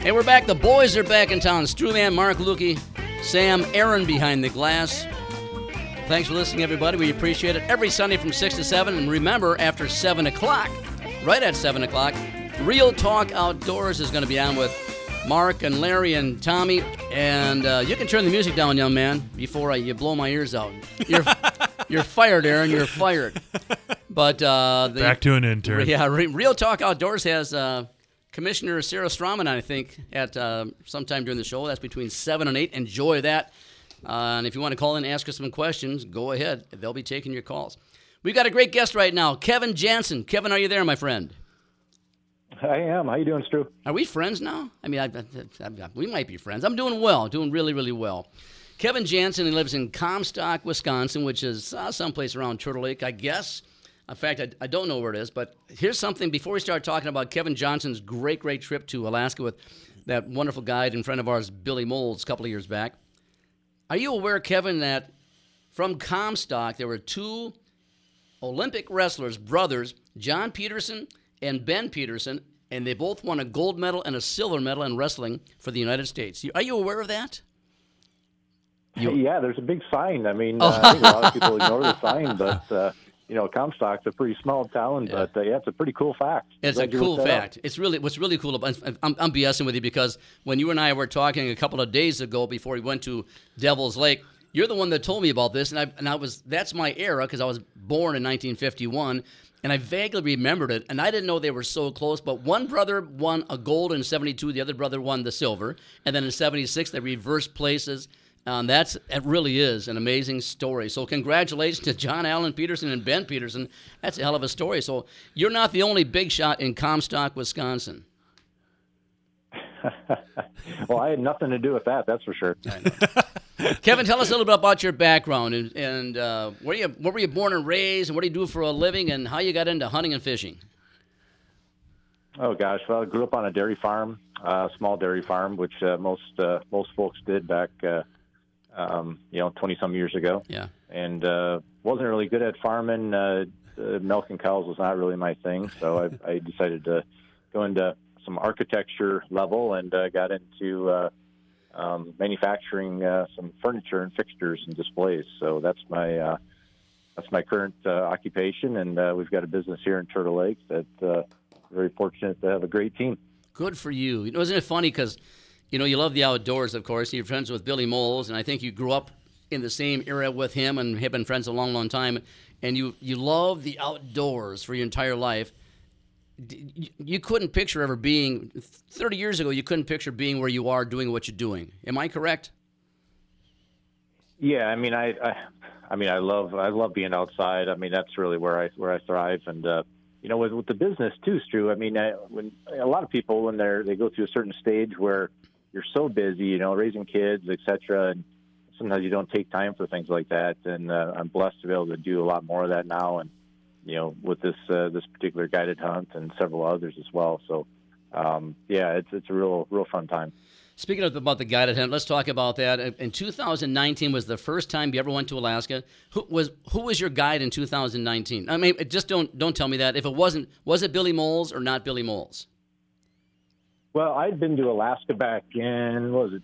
Speaker 2: Hey, we're back. The boys are back in town. Struman, Mark Lukey, Sam, Aaron behind the glass. Thanks for listening, everybody. We appreciate it. Every Sunday from 6 to 7. And remember, after 7 o'clock, right at 7 o'clock. Real Talk Outdoors is going to be on with Mark and Larry and Tommy. And uh, you can turn the music down, young man, before I, you blow my ears out. You're, you're fired, Aaron. You're fired. But uh, the,
Speaker 6: Back to an intern.
Speaker 2: Yeah, Real Talk Outdoors has uh, Commissioner Sarah Strommen, I think, at uh, sometime during the show. That's between 7 and 8. Enjoy that. Uh, and if you want to call in and ask us some questions, go ahead. They'll be taking your calls. We've got a great guest right now, Kevin Jansen. Kevin, are you there, my friend?
Speaker 15: I am. How you doing, Stu?
Speaker 2: Are we friends now? I mean, I, I, I, we might be friends. I'm doing well, doing really, really well. Kevin Jansen, he lives in Comstock, Wisconsin, which is uh, someplace around Turtle Lake, I guess. In fact, I, I don't know where it is, but here's something before we start talking about Kevin Johnson's great, great trip to Alaska with that wonderful guide and friend of ours, Billy Molls, a couple of years back. Are you aware, Kevin, that from Comstock there were two Olympic wrestlers, brothers, John Peterson and Ben Peterson, and they both won a gold medal and a silver medal in wrestling for the United States. Are you aware of that?
Speaker 15: yeah, there's a big sign. I mean,
Speaker 2: Oh.
Speaker 15: uh, I think a lot of people ignore the sign, but uh, you know, Comstock's a pretty small town, but uh, yeah, it's a pretty cool fact.
Speaker 2: It's a
Speaker 15: Glad you
Speaker 2: cool
Speaker 15: that up.
Speaker 2: fact. It's really what's really cool about. I'm, I'm BSing with you because when you and I were talking a couple of days ago before we went to Devil's Lake, you're the one that told me about this, and I and I was that's my era because I was born in 1951, and I vaguely remembered it, and I didn't know they were so close. But one brother won a gold in '72, the other brother won the silver, and then in '76 they reversed places. Um, that's it. Really is an amazing story. So congratulations to John Allen Peterson and Ben Peterson. That's a hell of a story. So you're not the only big shot in Comstock, Wisconsin.
Speaker 15: well, I had nothing to do with that. That's for sure.
Speaker 2: Kevin, tell us a little bit about your background and, and uh, where you where were you born and raised, and what do you do for a living, and how you got into hunting and fishing.
Speaker 15: Oh gosh, well, I grew up on a dairy farm, uh, small dairy farm, which uh, most uh, most folks did back, uh, um, you know, twenty some years ago.
Speaker 2: Yeah.
Speaker 15: And uh, wasn't really good at farming. Uh, uh, milking cows was not really my thing, so I, I decided to go into some architecture level and uh, got into uh, um, manufacturing uh, some furniture and fixtures and displays. So that's my uh, that's my current uh, occupation, and uh, we've got a business here in Turtle Lake that uh, very fortunate to have a great team.
Speaker 2: Good for you. You know, isn't it funny because, you know, you love the outdoors, of course. You're friends with Billy Molls, and I think you grew up in the same era with him and have been friends a long, long time. And you you love the outdoors for your entire life. You couldn't picture ever being 30 years ago. You couldn't picture being where you are, doing what you're doing. Am I correct?
Speaker 15: Yeah, I mean, I, I, I mean, I love, I love being outside. I mean, that's really where I, where I thrive. And, uh, you know, with, with the business too, Stu. I mean, I, when a lot of people when they're they go through a certain stage where you're so busy, you know, raising kids, etc and sometimes you don't take time for things like that. And uh, I'm blessed to be able to do a lot more of that now. And you know, with this uh, this particular guided hunt and several others as well. So, um, yeah, it's it's a real real fun time.
Speaker 2: Speaking of about the guided hunt, let's talk about that. In 2019 was the first time you ever went to Alaska. Who was who was your guide in 2019? I mean, just don't don't tell me that. If it wasn't, was it Billy Molls or not Billy Molls?
Speaker 15: Well, I'd been to Alaska back in what was it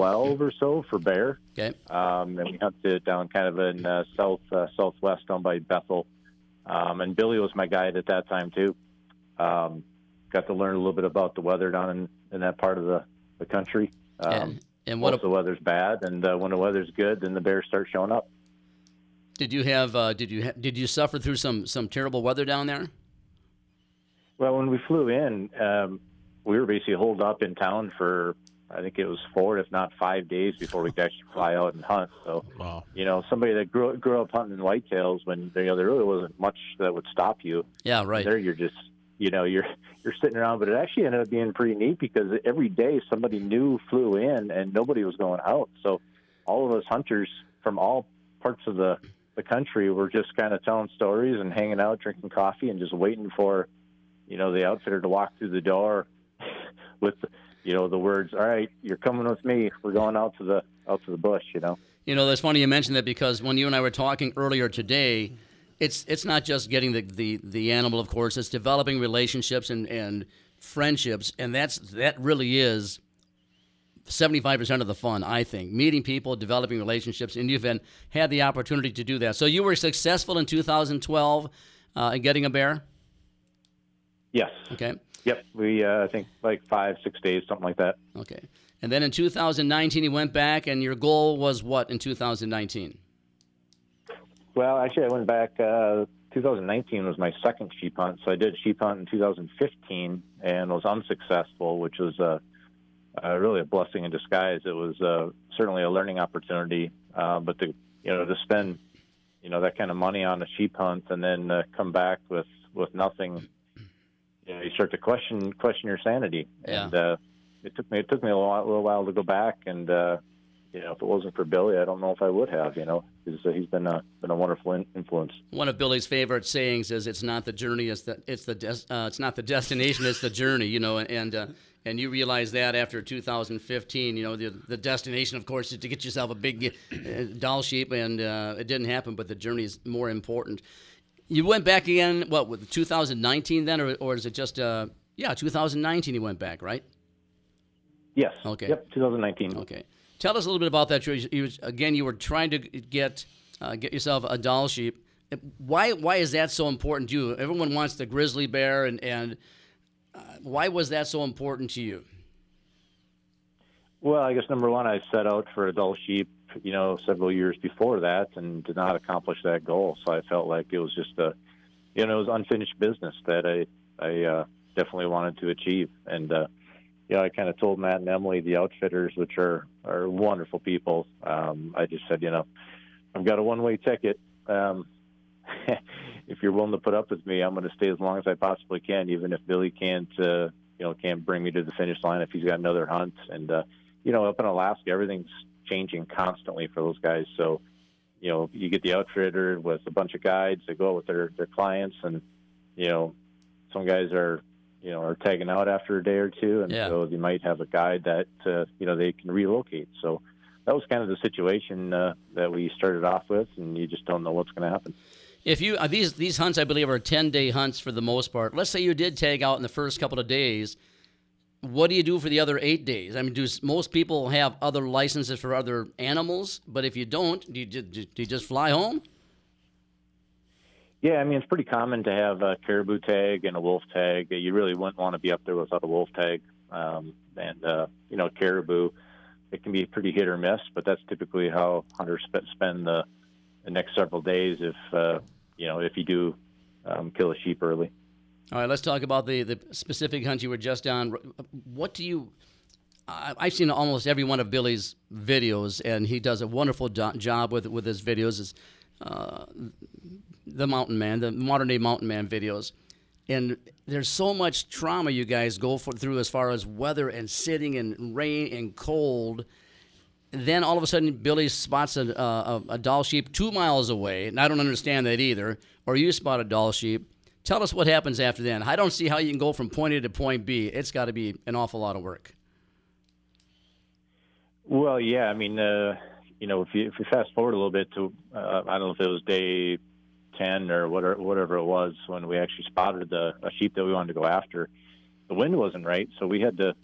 Speaker 15: 2012 or so for bear.
Speaker 2: Okay.
Speaker 15: Um, and we hunted down kind of in uh, south uh, southwest down by Bethel. Um, and Billy was my guide at that time too. Um, got to learn a little bit about the weather down in, in that part of the, the country. Um,
Speaker 2: And- and what
Speaker 15: once the weather's bad, and uh, when the weather's good, then the bears start showing up.
Speaker 2: Did you have uh, did you ha- did you suffer through some some terrible weather down there?
Speaker 15: Well, when we flew in, um, we were basically holed up in town for I think it was four, if not five days before we could actually fly out and hunt. So,
Speaker 6: wow.
Speaker 15: you know, somebody that grew grew up hunting in whitetails when you know there really wasn't much that would stop you.
Speaker 2: Yeah, right.
Speaker 15: There, you're just you know you're you're sitting around, but it actually ended up being pretty neat because every day somebody new flew in and nobody was going out. So, all of us hunters from all parts of the the country were just kind of telling stories and hanging out, drinking coffee, and just waiting for you know, the outfitter to walk through the door with, you know, the words, "All right, you're coming with me. We're going out to the out to the bush." You know.
Speaker 2: You know, that's funny you mentioned that because when you and I were talking earlier today, it's it's not just getting the, the, the animal, of course, it's developing relationships and, and friendships, and that's that really is seventy five percent of the fun, I think. Meeting people, developing relationships, and you've been, had the opportunity to do that. So you were successful in two thousand twelve uh, in getting a bear.
Speaker 15: Yes.
Speaker 2: Okay.
Speaker 15: Yep. We uh, I think like five, six days, something like that.
Speaker 2: Okay. And then in 2019, you went back, and your goal was what in 2019?
Speaker 15: Well, actually, I went back. Uh, 2019 was my second sheep hunt, so I did sheep hunt in 2015 and was unsuccessful, which was uh, uh, really a blessing in disguise. It was uh, certainly a learning opportunity, uh, but to you know to spend you know that kind of money on a sheep hunt and then uh, come back with with nothing, you know, you start to question question your sanity.
Speaker 2: Yeah.
Speaker 15: And uh, it took me it took me a little, little while to go back and. Uh, you know, if it wasn't for Billy, I don't know if I would have. You know, because uh, he's been a been a wonderful in- influence.
Speaker 2: One of Billy's favorite sayings is, "It's not the journey; it's the it's the des- uh, it's not the destination; it's the journey." You know, and uh, and you realize that after 2015, you know, the the destination, of course, is to get yourself a big uh, Dall sheep, and uh, it didn't happen. But the journey is more important. You went back again, what with 2019 then, or, or is it just uh, yeah, 2019? You went back, right?
Speaker 15: Yes.
Speaker 2: Okay.
Speaker 15: Yep. 2019.
Speaker 2: Okay. Tell us a little bit about that. You, again, you were trying to get uh, get yourself a Dall sheep. Why why is that so important to you? Everyone wants the grizzly bear, and and uh, why was that so important to you?
Speaker 15: Well, I guess number one, I set out for a Dall sheep, you know, several years before that, and did not accomplish that goal. So I felt like it was just a, you know, it was unfinished business that I I uh, definitely wanted to achieve. And uh, you know, I kind of told Matt and Emily, the outfitters, which are are wonderful people. Um, I just said, you know, I've got a one way ticket. Um, if you're willing to put up with me, I'm going to stay as long as I possibly can, even if Billy can't, uh, you know, can't bring me to the finish line if he's got another hunt. And uh, you know, up in Alaska, everything's changing constantly for those guys. So, you know, you get the outfitter with a bunch of guides that go with their their clients, and you know, some guys are you know are tagging out after a day or two, and
Speaker 2: Yeah.
Speaker 15: so you might have a guide that uh, you know they can relocate. So. That was kind of the situation uh, that we started off with, and you just don't know what's going to happen.
Speaker 2: If you uh, these these hunts, I believe, are ten day hunts for the most part. Let's say you did tag out in the first couple of days. What do you do for the other eight days? I mean, do most people have other licenses for other animals? But if you don't, do you, do you just fly home?
Speaker 15: Yeah, I mean it's pretty common to have a caribou tag and a wolf tag. You really wouldn't want to be up there without a wolf tag. Um, and uh, you know, caribou, it can be pretty hit or miss, but that's typically how hunters spend the, the next several days. If uh, you know, if you do um, kill a sheep early.
Speaker 2: All right, let's talk about the, the specific hunt you were just on. What do you? I've seen almost every one of Billy's videos, and he does a wonderful jo- job with with his videos. Is uh, the Mountain Man, the modern day Mountain Man videos, and there's so much trauma you guys go for, through as far as weather and sitting and rain and cold. Then all of a sudden, Billy spots a, a, a Dall sheep two miles away, and I don't understand that either. Or you spot a Dall sheep. Tell us what happens after then. I don't see how you can go from point A to point B. It's got to be an awful lot of work.
Speaker 15: Well, yeah, I mean, uh, you know, if you if you fast forward a little bit to, uh, I don't know if it was day ten or whatever whatever it was when we actually spotted the a sheep that we wanted to go after. The wind wasn't right, so we had to,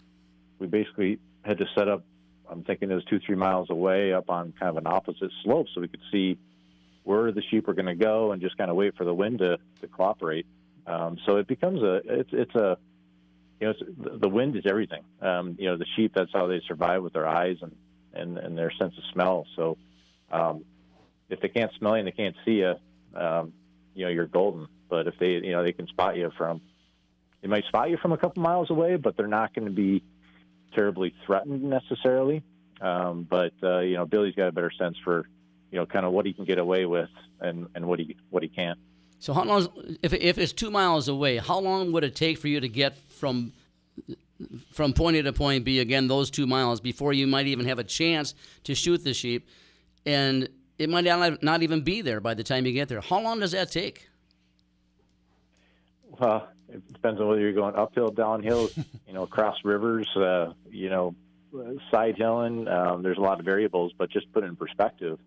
Speaker 15: we basically had to set up. I'm thinking it was two three miles away, up on kind of an opposite slope, so we could see where the sheep are going to go and just kind of wait for the wind to to cooperate. Um, so it becomes a it's it's a you know, it's, the- wind is everything. Um, you know, the sheep, that's how they survive with their eyes and, and, and their sense of smell. So, um, if they can't smell you and they can't see you, um, you know, you're golden. But if they, you know, they can spot you from, they might spot you from a couple miles away, but they're not going to be terribly threatened necessarily. Um, but, uh, you know, Billy's got a better sense for, you know, kind of what he can get away with and, and what he, what he can't.
Speaker 2: So how long? If if it's two miles away, how long would it take for you to get from from point A to point B again those two miles before you might even have a chance to shoot the sheep, and it might not not even be there by the time you get there. How long does that take?
Speaker 15: Well, it depends on whether you're going uphill, downhill, you know, across rivers, uh, you know, side hilling. Um, there's a lot of variables, but just put it in perspective.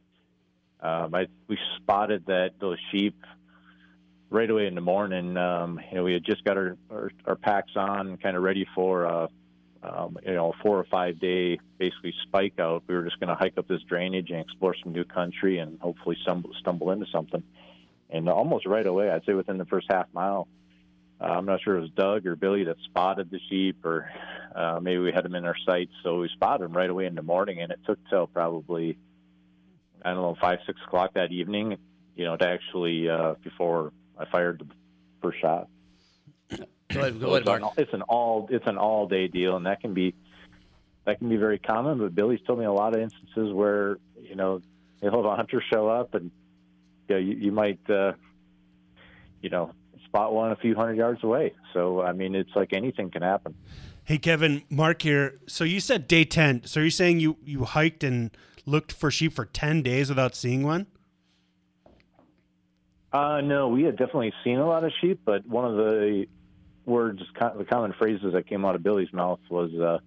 Speaker 15: Um, I, we spotted that those sheep right away in the morning. Um, you know, we had just got our, our, our packs on, kind of ready for, uh, um, you know, four or five day basically spike out. We were just going to hike up this drainage and explore some new country and hopefully stumble, stumble into something. And almost right away, I'd say within the first half mile, uh, I'm not sure it was Doug or Billy that spotted the sheep, or uh, maybe we had them in our sights. So we spotted them right away in the morning, and it took till probably I don't know five six o'clock that evening, you know, to actually uh, before I fired the first shot.
Speaker 2: Go ahead, go ahead,
Speaker 15: it's, an,
Speaker 2: Mark.
Speaker 15: it's an all it's an all day deal, and that can be that can be very common. But Billy's told me a lot of instances where you know he'll have a hunter show up, and you, know, you, you might uh, you know spot one a few hundred yards away. So I mean, it's like anything can happen.
Speaker 3: Hey Kevin, Mark here. So you said day ten. So you're saying you you hiked and looked for sheep for ten days without seeing one?
Speaker 15: Uh, no, we had definitely seen a lot of sheep, but one of the words, the common phrases that came out of Billy's mouth was, uh,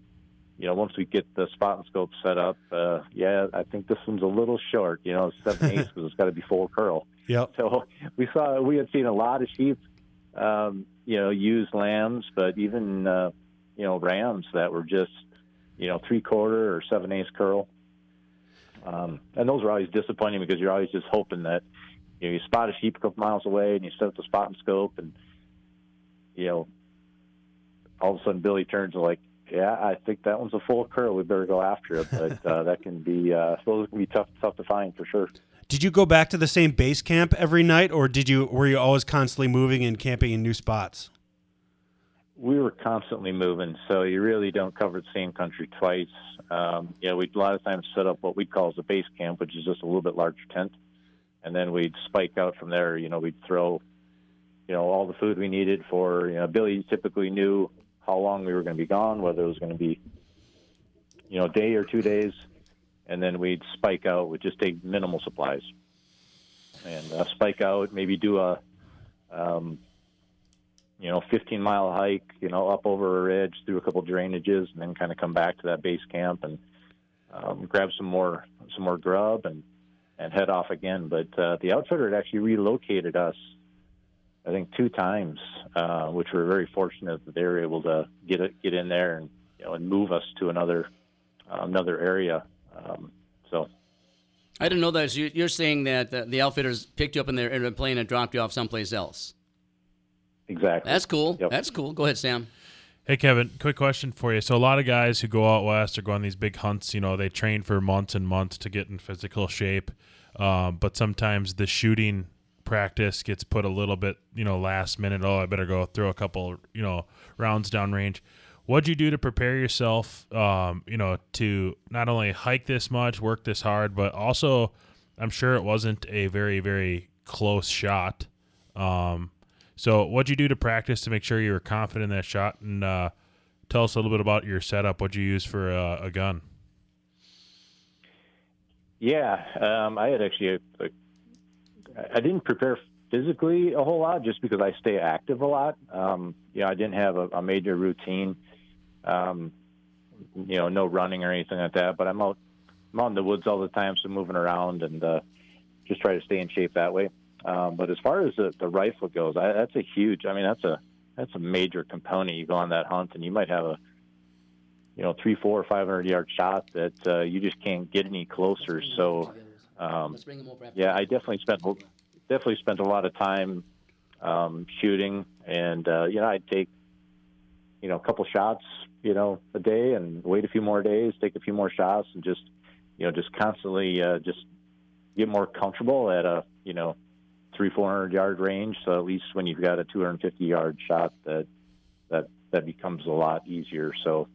Speaker 15: you know, once we get the spot and scope set up, uh, yeah, I think this one's a little short. You know, seven eighths because it's got to be full curl.
Speaker 3: Yep.
Speaker 15: So we saw we had seen a lot of sheep, um, you know, used lambs, but even uh, you know rams that were just you know three quarter or seven eighths curl. Um, and those are always disappointing because you're always just hoping that you know you spot a sheep a couple miles away and you set up the spot and scope and you know all of a sudden Billy turns and like yeah I think that one's a full curl we better go after it but uh, that can be uh, those can be tough tough to find for sure.
Speaker 3: Did you go back to the same base camp every night, or did you were you always constantly moving and camping in new spots?
Speaker 15: We were constantly moving, so you really don't cover the same country twice. Um, you know, we'd a lot of times set up what we'd call as a base camp, which is just a little bit larger tent, and then we'd spike out from there. You know, we'd throw, you know, all the food we needed for. You know, Billy typically knew how long we were going to be gone, whether it was going to be, you know, a day or two days, and then we'd spike out We'd just take minimal supplies, and uh, spike out, maybe do a. Um, you know, 15 mile hike, you know, up over a ridge through a couple drainages, and then kind of come back to that base camp and um, grab some more some more grub and and head off again. But uh, the outfitter had actually relocated us, I think, two times, uh, which we're very fortunate that they were able to get it, get in there and you know and move us to another uh, another area. Um, so
Speaker 2: I didn't know that. You're saying that the, outfitters picked you up in their in a and dropped you off someplace else.
Speaker 15: Exactly.
Speaker 2: That's cool. That's cool. Go ahead, Sam.
Speaker 6: Hey Kevin, quick question for you. So a lot of guys who go out west or go on these big hunts, you know, they train for months and months to get in physical shape, um, but sometimes the shooting practice gets put a little bit, you know, last minute. Oh, I better go throw a couple, you know, rounds down range. What'd you do to prepare yourself, um, you know, to not only hike this much, work this hard, but also, I'm sure it wasn't a very, very close shot. Um, so, what'd you do to practice to make sure you were confident in that shot? And uh, tell us a little bit about your setup. What'd you use for uh, a gun?
Speaker 15: Yeah, um, I had actually. A, I didn't prepare physically a whole lot just because I stay active a lot. Um, you know, I didn't have a, a major routine. Um, you know, no running or anything like that. But I'm out, I'm out in the woods all the time, so moving around and uh, just try to stay in shape that way. Um, but as far as the, the rifle goes, I, that's a huge. I mean, that's a that's a major component. You go on that hunt, and you might have a you know three, four, or five hundred yard shot that uh, you just can't get any closer. So, um, yeah, I definitely spent definitely spent a lot of time um, shooting, and uh, you know, I'd take you know a couple shots, you know, a day, and wait a few more days, take a few more shots, and just you know, just constantly uh, just get more comfortable at a you know three, four hundred yard range. So at least when you've got a two hundred and fifty yard shot, that that that becomes a lot easier. So.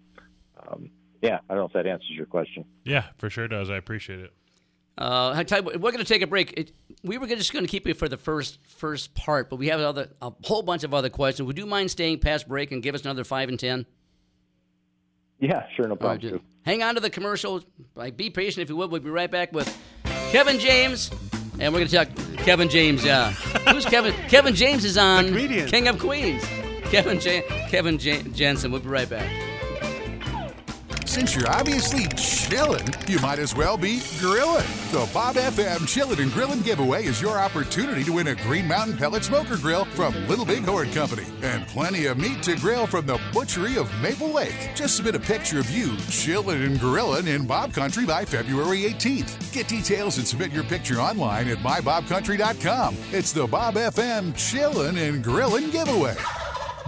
Speaker 15: Um, yeah, I don't know if that answers your question.
Speaker 6: Yeah, for sure does. I appreciate it.
Speaker 2: Uh, I tell you what, we're going to take a break. It, we were just going to keep you for the first first part, but we have other a whole bunch of other questions. Would you mind staying past break and give us another five and ten?
Speaker 15: Yeah, sure, no problem.
Speaker 2: dude. Hang on to the commercial. Like, be patient if you would. We'll be right back with Kevin James, and we're going to talk Kevin James. Yeah, who's Kevin? Kevin James is on King of Queens. Kevin J- Kevin J- Jansen. We'll be right back.
Speaker 1: Since you're obviously chilling, you might as well be grilling. The Bob FM Chillin' and Grillin' giveaway is your opportunity to win a Green Mountain Pellet Smoker Grill from Little Big Horn Company and plenty of meat to grill from the butchery of Maple Lake. Just submit a picture of you chillin' and grillin' in Bob Country by February 18th. Get details and submit your picture online at mybobcountry.com. It's the Bob FM Chillin' and Grillin' giveaway.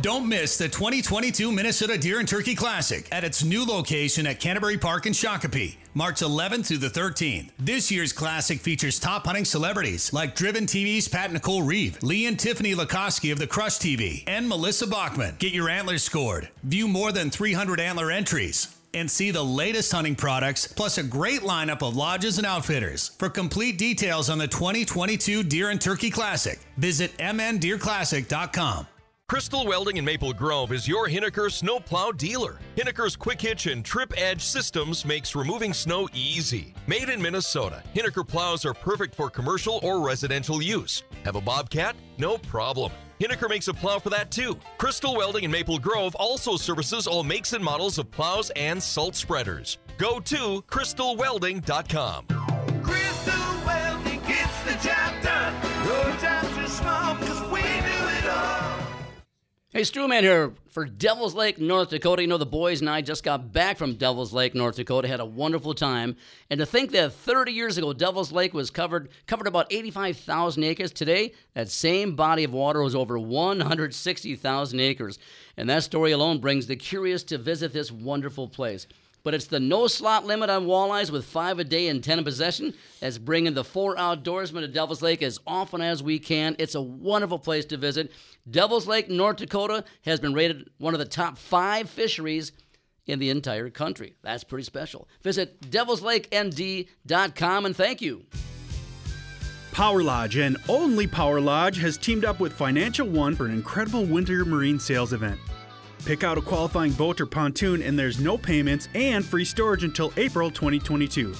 Speaker 7: Don't miss the 2022 Minnesota Deer and Turkey Classic at its new location at Canterbury Park in Shakopee, March 11th through the 13th. This year's Classic features top hunting celebrities like Driven TV's Pat Nicole Reeve, Lee and Tiffany Lakosky of the Crush TV, and Melissa Bachman. Get your antlers scored, view more than 300 antler entries, and see the latest hunting products, plus a great lineup of lodges and outfitters. For complete details on the 2022 Deer and Turkey Classic, visit mndeerclassic.com.
Speaker 16: Crystal Welding in Maple Grove is your Hiniker snowplow dealer. Hiniker's quick hitch and trip edge systems makes removing snow easy. Made in Minnesota, Hiniker plows are perfect for commercial or residential use. Have a Bobcat? No problem. Hiniker makes a plow for that too. Crystal Welding in Maple Grove also services all makes and models of plows and salt spreaders. Go to crystalwelding.com.
Speaker 2: Hey, Strewman here for Devil's Lake, North Dakota. You know, the boys and I just got back from Devil's Lake, North Dakota. Had a wonderful time. And to think that 30 years ago, Devil's Lake was covered covered about 85,000 acres. Today, that same body of water was over 160,000 acres. And that story alone brings the curious to visit this wonderful place. But it's the no slot limit on walleyes with five a day and 10 in possession that's bringing the four outdoorsmen to Devil's Lake as often as we can. It's a wonderful place to visit. Devil's Lake, North Dakota has been rated one of the top five fisheries in the entire country. That's pretty special. Visit devilslakend.com and thank you.
Speaker 9: Power Lodge and only Power Lodge has teamed up with Financial One for an incredible winter marine sales event. Pick out a qualifying boat or pontoon, and there's no payments and free storage until April 2022.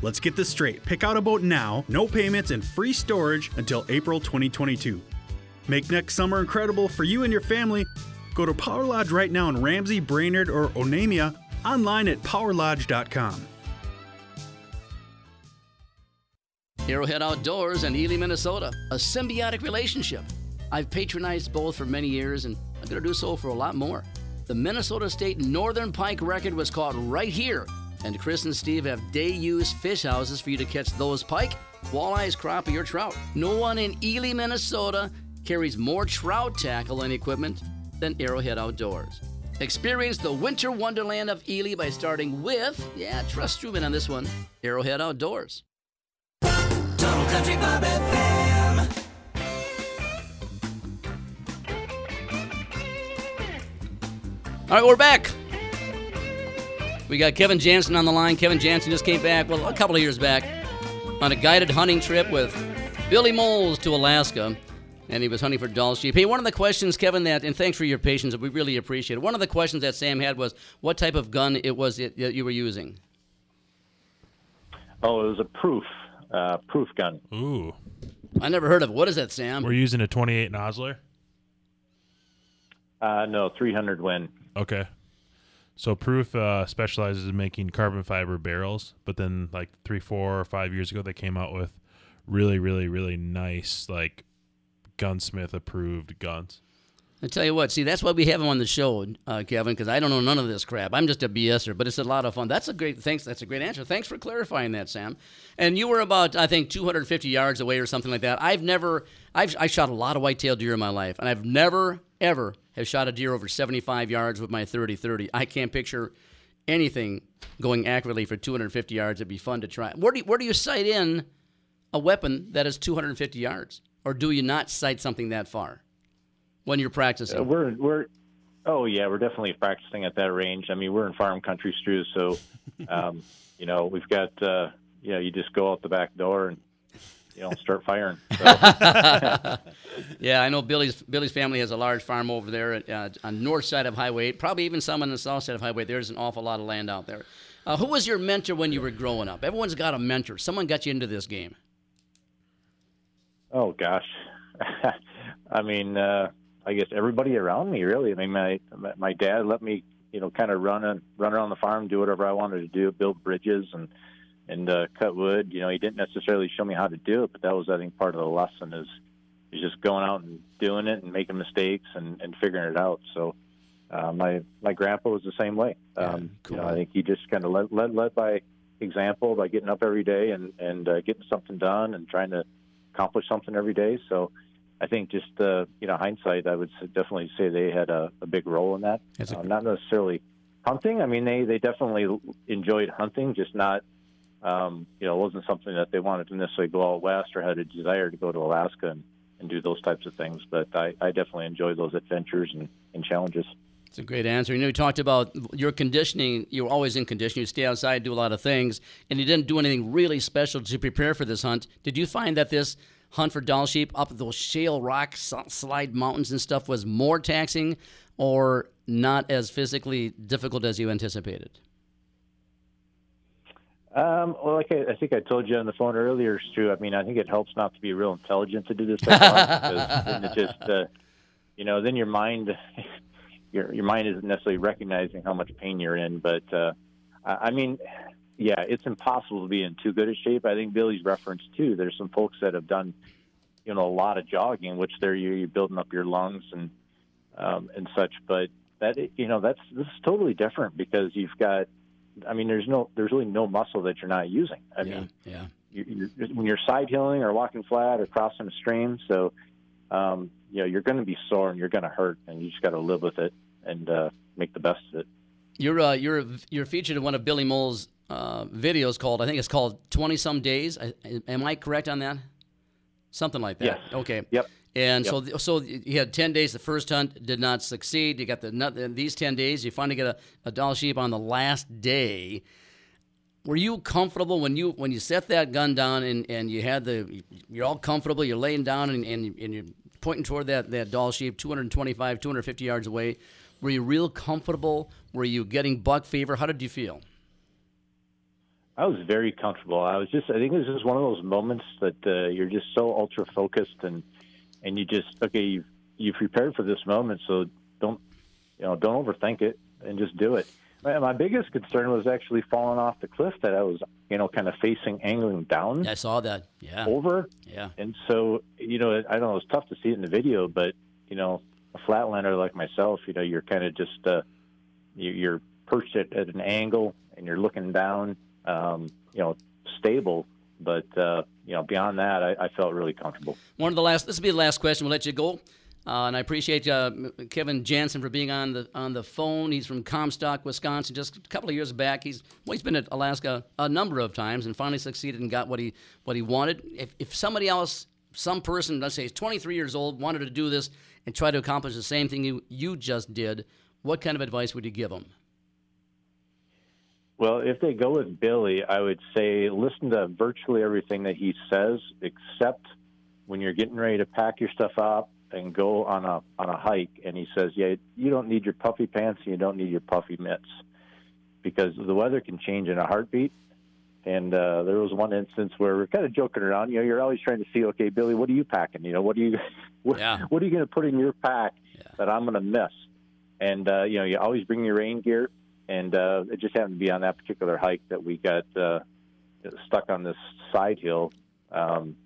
Speaker 9: Let's get this straight. Pick out a boat now, no payments, and free storage until April 2022. Make next summer incredible for you and your family. Go to Power Lodge right now in Ramsey, Brainerd, or Onamia, online at powerlodge.com.
Speaker 2: Arrowhead Outdoors and Ely, Minnesota. A symbiotic relationship. I've patronized both for many years and I'm going to do so for a lot more. The Minnesota State Northern Pike record was caught right here, and Chris and Steve have day use fish houses for you to catch those pike, walleyes, crappie, or trout. No one in Ely, Minnesota carries more trout tackle and equipment than Arrowhead Outdoors. Experience the winter wonderland of Ely by starting with, yeah, trust Truman on this one, Arrowhead Outdoors.
Speaker 12: Total Country Bob FM.
Speaker 2: All right, we're back. We got Kevin Jansen on the line. Kevin Jansen just came back, well, a couple of years back, on a guided hunting trip with Billy Molls to Alaska, and he was hunting for Dall sheep. Hey, one of the questions, Kevin, that, and thanks for your patience, we really appreciate it. One of the questions that Sam had was what type of gun it was it, that you were using?
Speaker 15: Oh, it was a proof, uh, proof gun.
Speaker 6: Ooh.
Speaker 2: I never heard of it. What is that, Sam?
Speaker 6: We're using a 28 Nosler.
Speaker 15: Uh, no, 300 Win.
Speaker 6: Okay. So Proof uh, specializes in making carbon fiber barrels, but then like three, four, or five years ago, they came out with really, really, really nice like gunsmith approved guns.
Speaker 2: I tell you what, see, that's why we have him on the show, uh, Kevin, because I don't know none of this crap. I'm just a BSer, but it's a lot of fun. That's a great, thanks. That's a great answer. Thanks for clarifying that, Sam. And you were about, I think, 250 yards away or something like that. I've never, I've I shot a lot of whitetail deer in my life, and I've never, ever have shot a deer over 75 yards with my 30-30. I can't picture anything going accurately for 250 yards. It'd be fun to try. Where do you, where do you sight in a weapon that is 250 yards, or do you not sight something that far? when you're practicing?
Speaker 15: Uh, we're we're oh yeah, we're definitely practicing at that range. I mean, we're in farm country, Stu, so um, you know we've got uh, know you just go out the back door and you know start firing. So.
Speaker 2: yeah, I know Billy's Billy's family has a large farm over there uh, on the north side of Highway 8, probably even some on the south side of Highway. There's an awful lot of land out there. Uh, who was your mentor when you were growing up? Everyone's got a mentor. Someone got you into this game.
Speaker 15: Oh gosh, I mean, uh, I guess everybody around me really. I mean, my my dad let me, you know, kind of run and run around the farm, do whatever I wanted to do, build bridges and and uh, cut wood. You know, he didn't necessarily show me how to do it, but that was I think part of the lesson is is just going out and doing it and making mistakes and and figuring it out. So. Uh, my my grandpa was the same way. Um,
Speaker 2: cool.
Speaker 15: You know, I think he just kind of led, led led by example by getting up every day and and uh, getting something done and trying to accomplish something every day. So I think just uh, you know hindsight, I would definitely say they had a, a big role in that. Uh, not necessarily hunting. I mean, they they definitely enjoyed hunting, just not. Um, you know, it wasn't something that they wanted to necessarily go out west or had a desire to go to Alaska and, and do those types of things. But I, I definitely enjoy those adventures and, and challenges.
Speaker 2: It's a great answer. You know, you talked about your conditioning. You were always in condition. You stay outside, do a lot of things, and you didn't do anything really special to prepare for this hunt. Did you find that this hunt for Dall sheep up those shale rock slide mountains and stuff was more taxing, or not as physically difficult as you anticipated?
Speaker 15: Um, well, like I, I think I told you on the phone earlier, Stu. I mean, I think it helps not to be real intelligent to do this type of because then it just, uh, you know, then your mind, your your mind isn't necessarily recognizing how much pain you're in. But uh, I, I mean, yeah, it's impossible to be in too good a shape. I think Billy's referenced too. There's some folks that have done, you know, a lot of jogging, which they're you you're building up your lungs and um, and such. But that you know, that's this is totally different because you've got I mean, there's no, there's really no muscle that you're not using. I mean,
Speaker 2: yeah.
Speaker 15: you, you're, when you're side hilling or walking flat or crossing a stream, so um, you know you're going to be sore and you're going to hurt, and you just got to live with it and uh, make the best of it.
Speaker 2: You're uh, you're you're featured in one of Billy Molls' uh, videos called I think it's called Twenty Some Days. I, am I correct on that? Something like that.
Speaker 15: Yes.
Speaker 2: Okay.
Speaker 15: Yep.
Speaker 2: And
Speaker 15: Yep.
Speaker 2: so so you had ten days. The first hunt did not succeed. You got the these ten days. You finally get a, a Dall sheep on the last day. Were you comfortable when you when you set that gun down and, and you had the you're all comfortable. You're laying down and, and, and you're pointing toward that, that Dall sheep 225 250 yards away. Were you real comfortable? Were you getting buck fever? How did you feel?
Speaker 15: I was very comfortable. I was just, I think this is one of those moments that uh, you're just so ultra focused and and you just okay, you've you prepared for this moment, so don't you know don't overthink it and just do it. My, biggest concern was actually falling off the cliff that I was you know kind of facing angling down.
Speaker 2: I saw that. Yeah.
Speaker 15: Over.
Speaker 2: Yeah.
Speaker 15: And so, you know, I don't know, it's tough to see it in the video, but, you know, a flatlander like myself, you know, you're kind of just, uh, you, you're perched at, at an angle and you're looking down, um, you know, stable. But, uh, you know, beyond that, I, I felt really comfortable.
Speaker 2: One of the last. This will be the last question. We'll let you go. Uh, and I appreciate uh, Kevin Jansen for being on the on the phone. He's from Comstock, Wisconsin. Just a couple of years back, he's well, he's been at Alaska a number of times and finally succeeded and got what he what he wanted. If, if somebody else, some person, let's say he's 23 years old, wanted to do this and try to accomplish the same thing you you just did, what kind of advice would you give them?
Speaker 15: Well, if they go with Billy, I would say listen to virtually everything that he says, except when you're getting ready to pack your stuff up and go on a on a hike, and he says, "Yeah, you don't need your puffy pants, and you don't need your puffy mitts, because the weather can change in a heartbeat." And uh, there was one instance where we're kind of joking around. You know, you're always trying to see, okay, Billy, what are you packing? You know, what are you, what, what are you going to put in your pack that I'm going to miss? And uh, you know, you always bring your rain gear. And uh, it just happened to be on that particular hike that we got uh, stuck on this side hill. Um,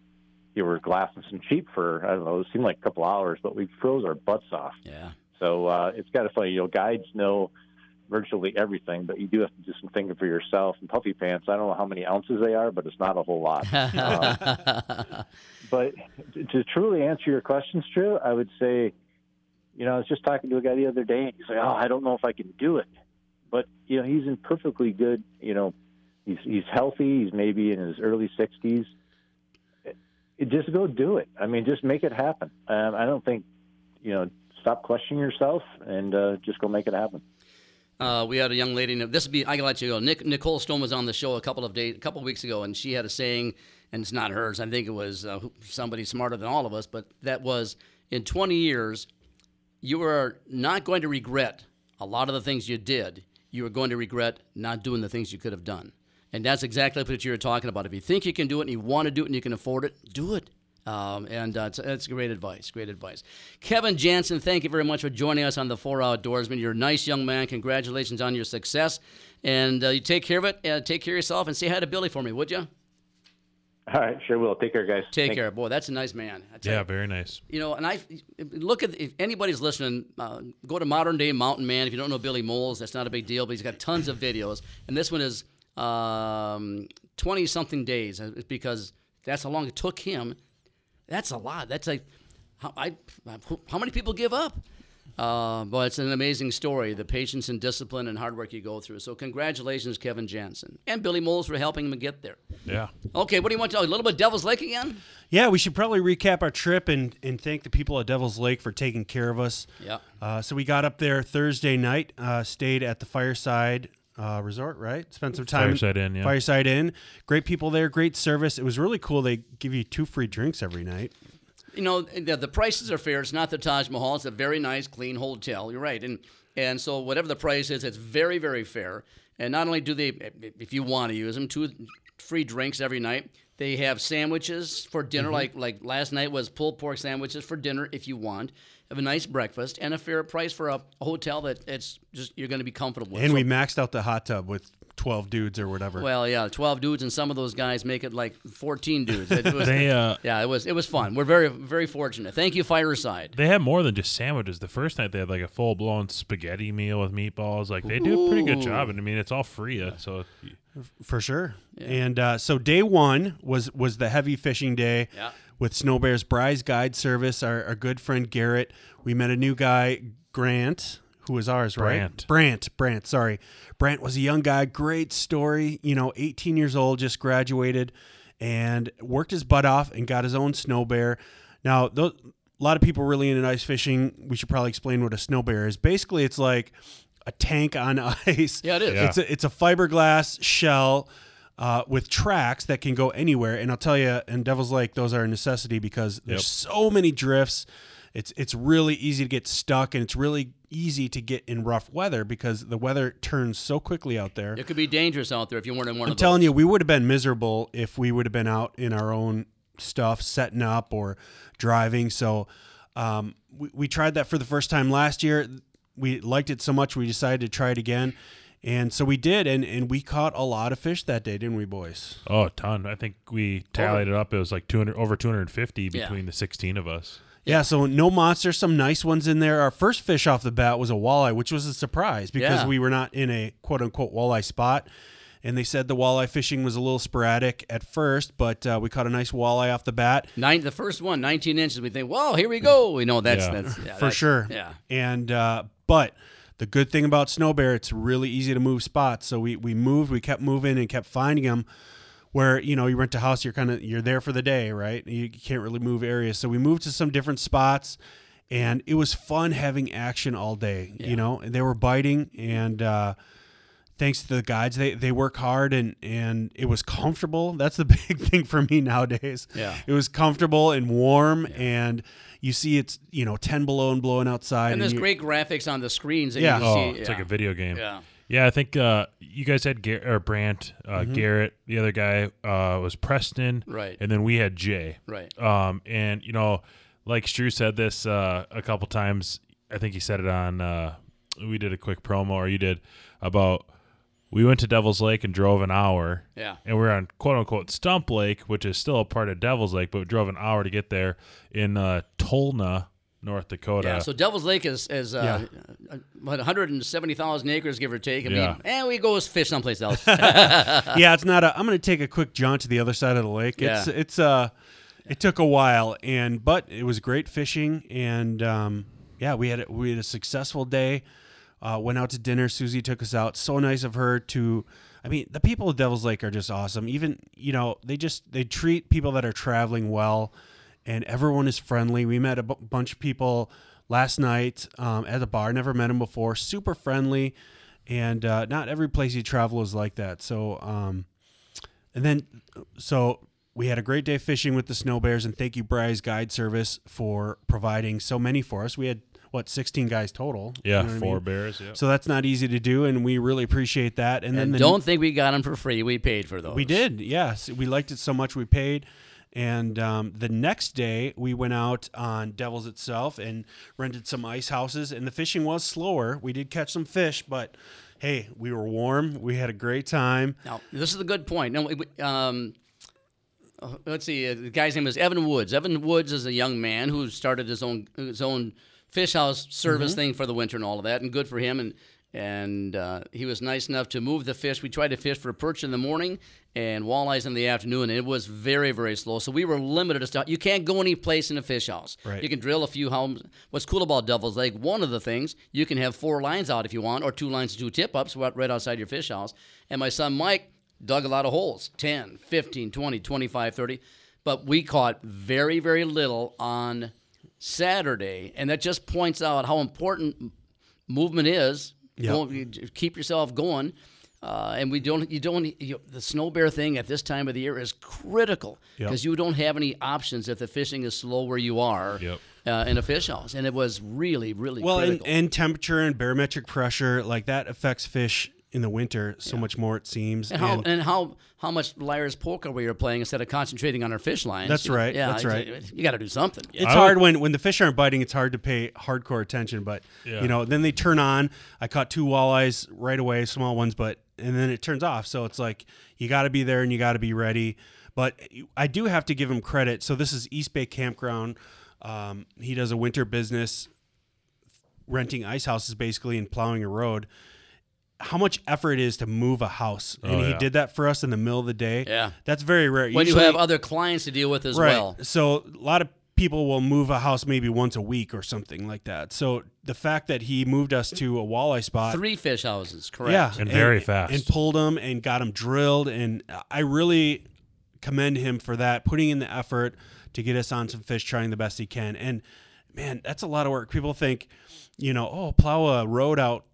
Speaker 15: you were glassing some sheep for I don't know. It seemed like a couple hours, but we froze our butts off.
Speaker 2: Yeah.
Speaker 15: So uh, it's kind of funny. You know, guides know virtually everything, but you do have to do some thinking for yourself. And puffy pants, I don't know how many ounces they are, but it's not a whole lot. Um, but to- truly answer your question, Stu, I would say, you know, I was just talking to a guy the other day, and he's like, "Oh, I don't know if I can do it," but you know, he's in perfectly good. You know, he's he's healthy. He's maybe in his early sixties. Just go do it. I mean, just make it happen. Um, I don't think, you know, stop questioning yourself and uh, just go make it happen.
Speaker 2: Uh, we had a young lady. This would be. I can let you go. Nick, Nicole Stone was on the show a couple of days, a couple of weeks ago, and she had a saying, and it's not hers. I think it was uh, somebody smarter than all of us, but that was in 20 years, you are not going to regret a lot of the things you did. You are going to regret not doing the things you could have done, and that's exactly what you were talking about. If you think you can do it and you want to do it and you can afford it, do it. Um, and uh, it's great advice. Great advice. Kevin Jansen, thank you very much for joining us on the Four Outdoorsman. You're a nice young man. Congratulations on your success. And uh, you take care of it. Uh, take care of yourself and say hi to Billy for me, would you?
Speaker 15: All right, sure will. Take care, guys.
Speaker 2: Take
Speaker 15: Thank-
Speaker 2: care. Boy, that's a nice man.
Speaker 6: Yeah,
Speaker 2: you.
Speaker 6: very nice.
Speaker 2: You know, and I look at if anybody's listening, uh, go to Modern Day Mountain Man. If you don't know Billy Molls, that's not a big deal, but he's got tons of videos. And this one is twenty something days uh, because that's how long it took him. That's a lot. That's like how, I, how many people give up? Uh, but it's an amazing story, the patience and discipline and hard work you go through. So congratulations, Kevin Jansen. And Billy Molls for helping him get there.
Speaker 6: Yeah.
Speaker 2: Okay, what do you want to tell? A little bit of Devil's Lake again?
Speaker 3: Yeah, we should probably recap our trip and, and thank the people at Devil's Lake for taking care of us.
Speaker 2: Yeah.
Speaker 3: Uh, so we got up there Thursday night, uh, stayed at the Fireside uh, Resort, right? Spent some time.
Speaker 6: Fireside Inn, yeah.
Speaker 3: Fireside Inn. Great people there, great service. It was really cool. They give you two free drinks every night.
Speaker 2: You know, the, the prices are fair. It's not the Taj Mahal. It's a very nice, clean hotel. You're right. And and so whatever the price is, it's very, very fair. And not only do they, if you want to use them, two free drinks every night. They have sandwiches for dinner,
Speaker 3: Mhm.
Speaker 2: like like last night was pulled pork sandwiches for dinner if you want. Have a nice breakfast and a fair price for a, a hotel that it's just you're going to be comfortable with.
Speaker 3: And
Speaker 2: So-
Speaker 3: we maxed out the hot tub with 12 dudes or whatever.
Speaker 2: well, yeah, twelve dudes, and some of those guys make it like fourteen dudes. It was,
Speaker 6: They, uh,
Speaker 2: yeah, it was it was fun. We're very very fortunate. Thank you, Fireside.
Speaker 6: They had more than just sandwiches. The first night they had like a full blown spaghetti meal with meatballs. Like they do a pretty good job, and I mean it's all free. uh, So
Speaker 3: for sure. And uh, so day one was was the heavy fishing day
Speaker 2: Yeah.
Speaker 3: with Snow Bears Bry's Guide Service. Our, our good friend Garrett. We met a new guy, Grant, who was ours, right?
Speaker 6: Brant.
Speaker 3: Brant. Brant. Sorry, Brant was a young guy. Great story. You know, 18 years old, just graduated, and worked his butt off and got his own snow bear. Now, those, a lot of people really into ice fishing. We should probably explain what a snow bear is. Basically, it's like a tank on ice.
Speaker 2: Yeah, it is.
Speaker 3: It's a, it's a fiberglass shell uh, with tracks that can go anywhere. And I'll tell you, in Devil's Lake, those are a necessity because there's
Speaker 6: Yep.
Speaker 3: so many drifts. It's it's really easy to get stuck, and it's really easy to get in rough weather because the weather turns so quickly out there.
Speaker 2: It could be dangerous out there if you weren't in one
Speaker 3: I'm
Speaker 2: of those.
Speaker 3: telling you, we would have been miserable if we would have been out in our own stuff, setting up or driving. So um, we, we tried that for the first time last year. We liked it so much, we decided to try it again. And so we did, and, and we caught a lot of fish that day, didn't we, boys?
Speaker 6: oh, a ton. I think we tallied it up. It was like 200 over 250
Speaker 3: Yeah.
Speaker 6: between the 16 of us.
Speaker 3: Yeah, so no monsters, some nice ones in there. Our first fish off the bat was a walleye, which was a surprise because
Speaker 2: Yeah.
Speaker 3: we were not in a quote unquote walleye spot. And they said the walleye fishing was a little sporadic at first, but uh, we caught a nice walleye off the bat.
Speaker 2: Nine, the first one, 19 inches. We think, well, here we go. We know that's
Speaker 3: Yeah.
Speaker 2: that's yeah,
Speaker 3: for
Speaker 2: that's-
Speaker 3: sure.
Speaker 2: Yeah.
Speaker 3: And uh, but the good thing about Snow Bear, it's really easy to move spots. So we we moved, we kept moving and kept finding them. Where you know you rent a house, you're kind of you're there for the day, right? You can't really move areas. So we moved to some different spots, and it was fun having action all day. You know, and they were biting, and uh, thanks to the guides, they they work hard, and and it was comfortable. That's the big thing for me nowadays.
Speaker 2: Yeah.
Speaker 3: it was comfortable and warm, and you see it's you know ten below and blowing outside,
Speaker 2: And there's
Speaker 3: you-
Speaker 2: great graphics on the screens. That
Speaker 3: Yeah.
Speaker 2: You
Speaker 6: Oh,
Speaker 2: see.
Speaker 6: it's
Speaker 2: yeah.
Speaker 6: like a video game.
Speaker 2: Yeah.
Speaker 6: Yeah, I think uh, you guys had Gar- or Brant, uh,
Speaker 2: Mhm.
Speaker 6: Garrett. The other guy uh, was Preston,
Speaker 2: Right.
Speaker 6: And then we had Jay,
Speaker 2: Right.
Speaker 6: Um, and you know, like Stu said this uh, a couple times. I think he said it on. Uh, we did a quick promo, or you did about. We went to Devil's Lake and drove an hour.
Speaker 2: Yeah.
Speaker 6: And we're on quote unquote Stump Lake, which is still a part of Devil's Lake, but we drove an hour to get there in uh, Tolna, North Dakota.
Speaker 2: Yeah, so Devil's Lake is, is uh, uh, what, 170,000 acres, give or take. I
Speaker 6: Yeah.
Speaker 2: mean, and we go fish someplace else.
Speaker 3: yeah, it's not a. I'm going to take a quick jaunt to the other side of the lake. It's
Speaker 2: Yeah.
Speaker 3: it's uh, it took a while, and but it was great fishing, and um, yeah, we had a, we had a successful day. Uh, went out to dinner. Susie took us out. So nice of her to. I mean, the people of Devil's Lake are just awesome. Even you know, they just they treat people that are traveling well, and everyone is friendly. We met a bunch of people last night um, at the bar. Never met them before. Super friendly, and uh, not every place you travel is like that. So, um, and then so we had a great day fishing with the snow bears, and thank you, Bry's Guide Service, for providing so many for us. We had what 16 guys total.
Speaker 6: Yeah,
Speaker 3: what I
Speaker 6: four bears, yeah.
Speaker 3: So that's not easy to do, and we really appreciate that. And, then the,
Speaker 2: don't think we got them for free. We paid for those.
Speaker 3: we did, yes. We liked it so much we paid. And um, the next day, we went out on Devils itself and rented some ice houses. And the fishing was slower. We did catch some fish, but hey, we were warm. We had a great time.
Speaker 2: Now, this is a good point. Now, um, uh, let's see. Uh, the guy's name is Evan Woods. Evan Woods is a young man who started his own his own fish house service
Speaker 3: Mhm.
Speaker 2: thing for the winter and all of that, and good for him. And and uh, he was nice enough to move the fish. We tried to fish for perch in the morning and walleyes in the afternoon, and it was very, very slow. So we were limited as to you can't go any place in a fish house.
Speaker 3: Right.
Speaker 2: You can drill a few homes. What's cool about Devil's Lake, one of the things, you can have four lines out if you want, or two lines and two tip ups right right outside your fish house. And my son Mike dug a lot of holes 10, 15, 20, 25, 30. But we caught very, very little on Saturday. And that just points out how important movement is.
Speaker 3: Yep.
Speaker 2: J- keep yourself going. Uh, and we don't, you don't, you, the snow bear thing at this time of the year is critical
Speaker 3: Yep.
Speaker 2: because you don't have any options if the fishing is slow where you are
Speaker 6: Yep.
Speaker 2: uh, in a fish house. And it was really, really
Speaker 3: well, and, and temperature and barometric pressure, like that affects fish in the winter so much more. It seems.
Speaker 2: And how and how how much liar's poker we were playing instead of concentrating on our fish lines.
Speaker 3: That's
Speaker 2: You know,
Speaker 3: right,
Speaker 2: Yeah,
Speaker 3: that's right.
Speaker 2: You got to do something.
Speaker 3: It's hard when when the fish aren't biting. It's hard to pay hardcore attention. But
Speaker 2: Yeah.
Speaker 3: you know, then they turn on. I caught two walleyes right away, small ones, but and then it turns off. So it's like you got to be there and you got to be ready. But I do have to give him credit. So this is East Bay Campground. Um, he does a winter business, renting ice houses basically and plowing a road. How much effort it is to move a house, and
Speaker 2: Oh,
Speaker 3: he
Speaker 2: yeah.
Speaker 3: did that for us in the middle of the day.
Speaker 2: Yeah.
Speaker 3: that's very rare.
Speaker 2: when
Speaker 3: Usually-
Speaker 2: you have other clients to deal with as
Speaker 3: right.
Speaker 2: well.
Speaker 3: So a lot of people will move a house maybe once a week or something like that. So the fact that he moved us to a walleye spot,
Speaker 2: Three fish houses, correct?
Speaker 3: yeah,
Speaker 6: And very fast.
Speaker 3: and pulled them and got them drilled, and I really commend him for that, putting in the effort to get us on some fish, trying the best he can. And man, that's a lot of work. People think, you know, oh, plow a road out,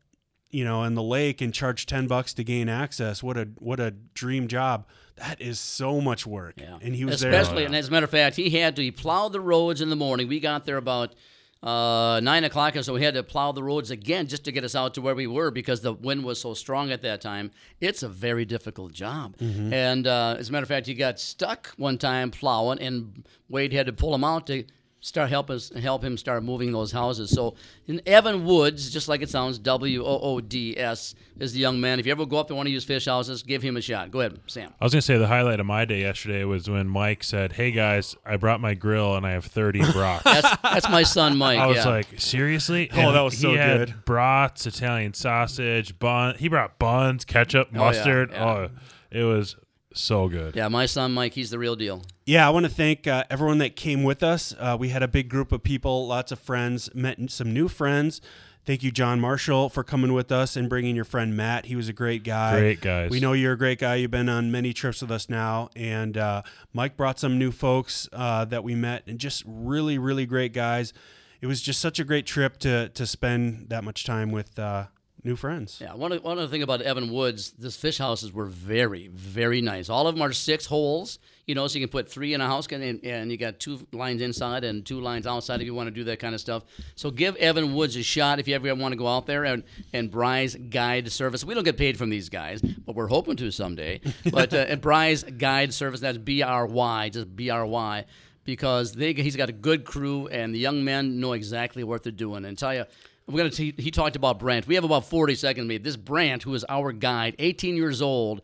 Speaker 3: you know, in the lake and charge ten bucks to gain access. What a what a dream job. That is so much work. Yeah. And he was
Speaker 2: Especially,
Speaker 3: there.
Speaker 2: Especially, and as a matter of fact, he had to. He plowed the roads in the morning. We got there about uh, nine o'clock, and so we had to plow the roads again just to get us out to where we were because the wind was so strong at that time. It's a very difficult job.
Speaker 3: Mm-hmm.
Speaker 17: Mhm.
Speaker 2: And uh, as a matter of fact, he got stuck one time plowing, and Wade had to pull him out to start help us help him start moving those houses. So, in Evan Woods, just like it sounds, W O O D S is the young man. If you ever go up and want to use fish houses, give him a shot. Go ahead, Sam.
Speaker 6: I was gonna say the highlight of my day yesterday was when Mike said, "Hey guys, I brought my grill and I have 30 brats."
Speaker 2: That's that's my son Mike.
Speaker 6: I was
Speaker 2: yeah.
Speaker 6: like, seriously?
Speaker 3: Oh, that was
Speaker 6: he
Speaker 3: so
Speaker 6: had
Speaker 3: good.
Speaker 6: Brats, Italian sausage, bun. He brought buns, ketchup,
Speaker 2: Oh, yeah,
Speaker 6: mustard.
Speaker 2: yeah.
Speaker 6: Oh, it was so good.
Speaker 2: Yeah, my son Mike, he's the real deal.
Speaker 3: Yeah, I want to thank uh, everyone that came with us. Uh, we had a big group of people, lots of friends, met some new friends. Thank you, John Marshall, for coming with us and bringing your friend Matt. He was a great guy.
Speaker 6: Great guys.
Speaker 3: We know you're a great guy. You've been on many trips with us now. And uh, Mike brought some new folks uh, that we met, and just really, really great guys. It was just such a great trip to to spend that much time with uh, new friends.
Speaker 2: Yeah, one, one other thing about Evan Woods, these fish houses were very, very nice. All of them are six holes, you know, so you can put three in a house, and, and you got two lines inside and two lines outside if you want to do that kind of stuff. So give Evan Woods a shot if you ever want to go out there and, and Bry's Guide Service. We don't get paid from these guys, but we're hoping to someday. But uh, at Bry's Guide Service, that's B R Y, just B R Y. Because they, he's got a good crew, and the young men know exactly what they're doing. And tell you, we're gonna. T- he talked about Brant. We have about forty seconds. Maybe this Brant, who is our guide, 18 years old.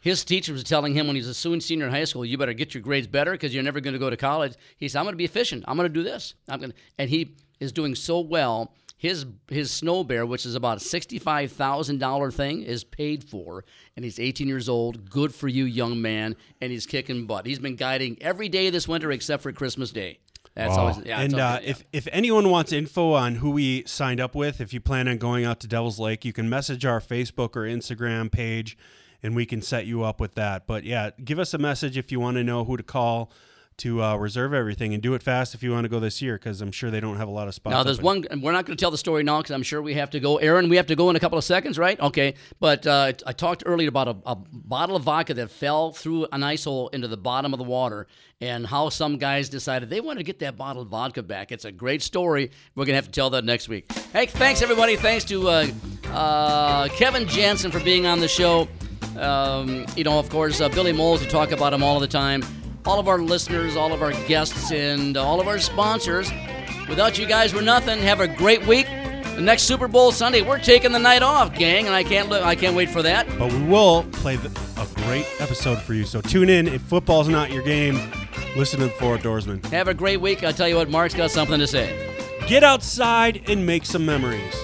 Speaker 2: His teacher was telling him when he was a soon senior in high school, "You better get your grades better because you're never going to go to college." He said, "I'm going to be efficient. I'm going to do this. I'm going." And he is doing so well. His his snow bear, which is about a sixty-five thousand dollar thing, is paid for, and he's 18 years old. Good for you, young man. And he's kicking butt. He's been guiding every day this winter except for Christmas Day. That's always yeah.
Speaker 3: and
Speaker 2: always-
Speaker 3: uh, if if anyone wants info on who we signed up with, if you plan on going out to Devil's Lake, you can message our Facebook or Instagram page, and we can set you up with that. But yeah, give us a message if you want to know who to call to uh, reserve everything, and do it fast if you want to go this year, because I'm sure they don't have a lot of spots.
Speaker 2: Now, there's one, and we're not going to tell the story now because I'm sure we have to go. Aaron, we have to go in a couple of seconds, right? Okay. But uh, I talked earlier about a, a bottle of vodka that fell through an ice hole into the bottom of the water and how some guys decided they wanted to get that bottle of vodka back. It's a great story. We're going to have to tell that next week. Hey, thanks, everybody. Thanks to uh, uh, Kevin Jansen for being on the show. Um, you know, of course, uh, Billy Molls, we talk about him all the time. All of our listeners, all of our guests, and all of our sponsors. Without you guys, we're nothing. Have a great week. The next Super Bowl Sunday, we're taking the night off, gang, and I can't li- I can't wait for that.
Speaker 3: But we will play the, a great episode for you. So tune in. If football's not your game, listen to the Four Outdoorsmen.
Speaker 2: Have a great week. I'll tell you what, Mark's got something to say.
Speaker 3: Get outside and make some memories.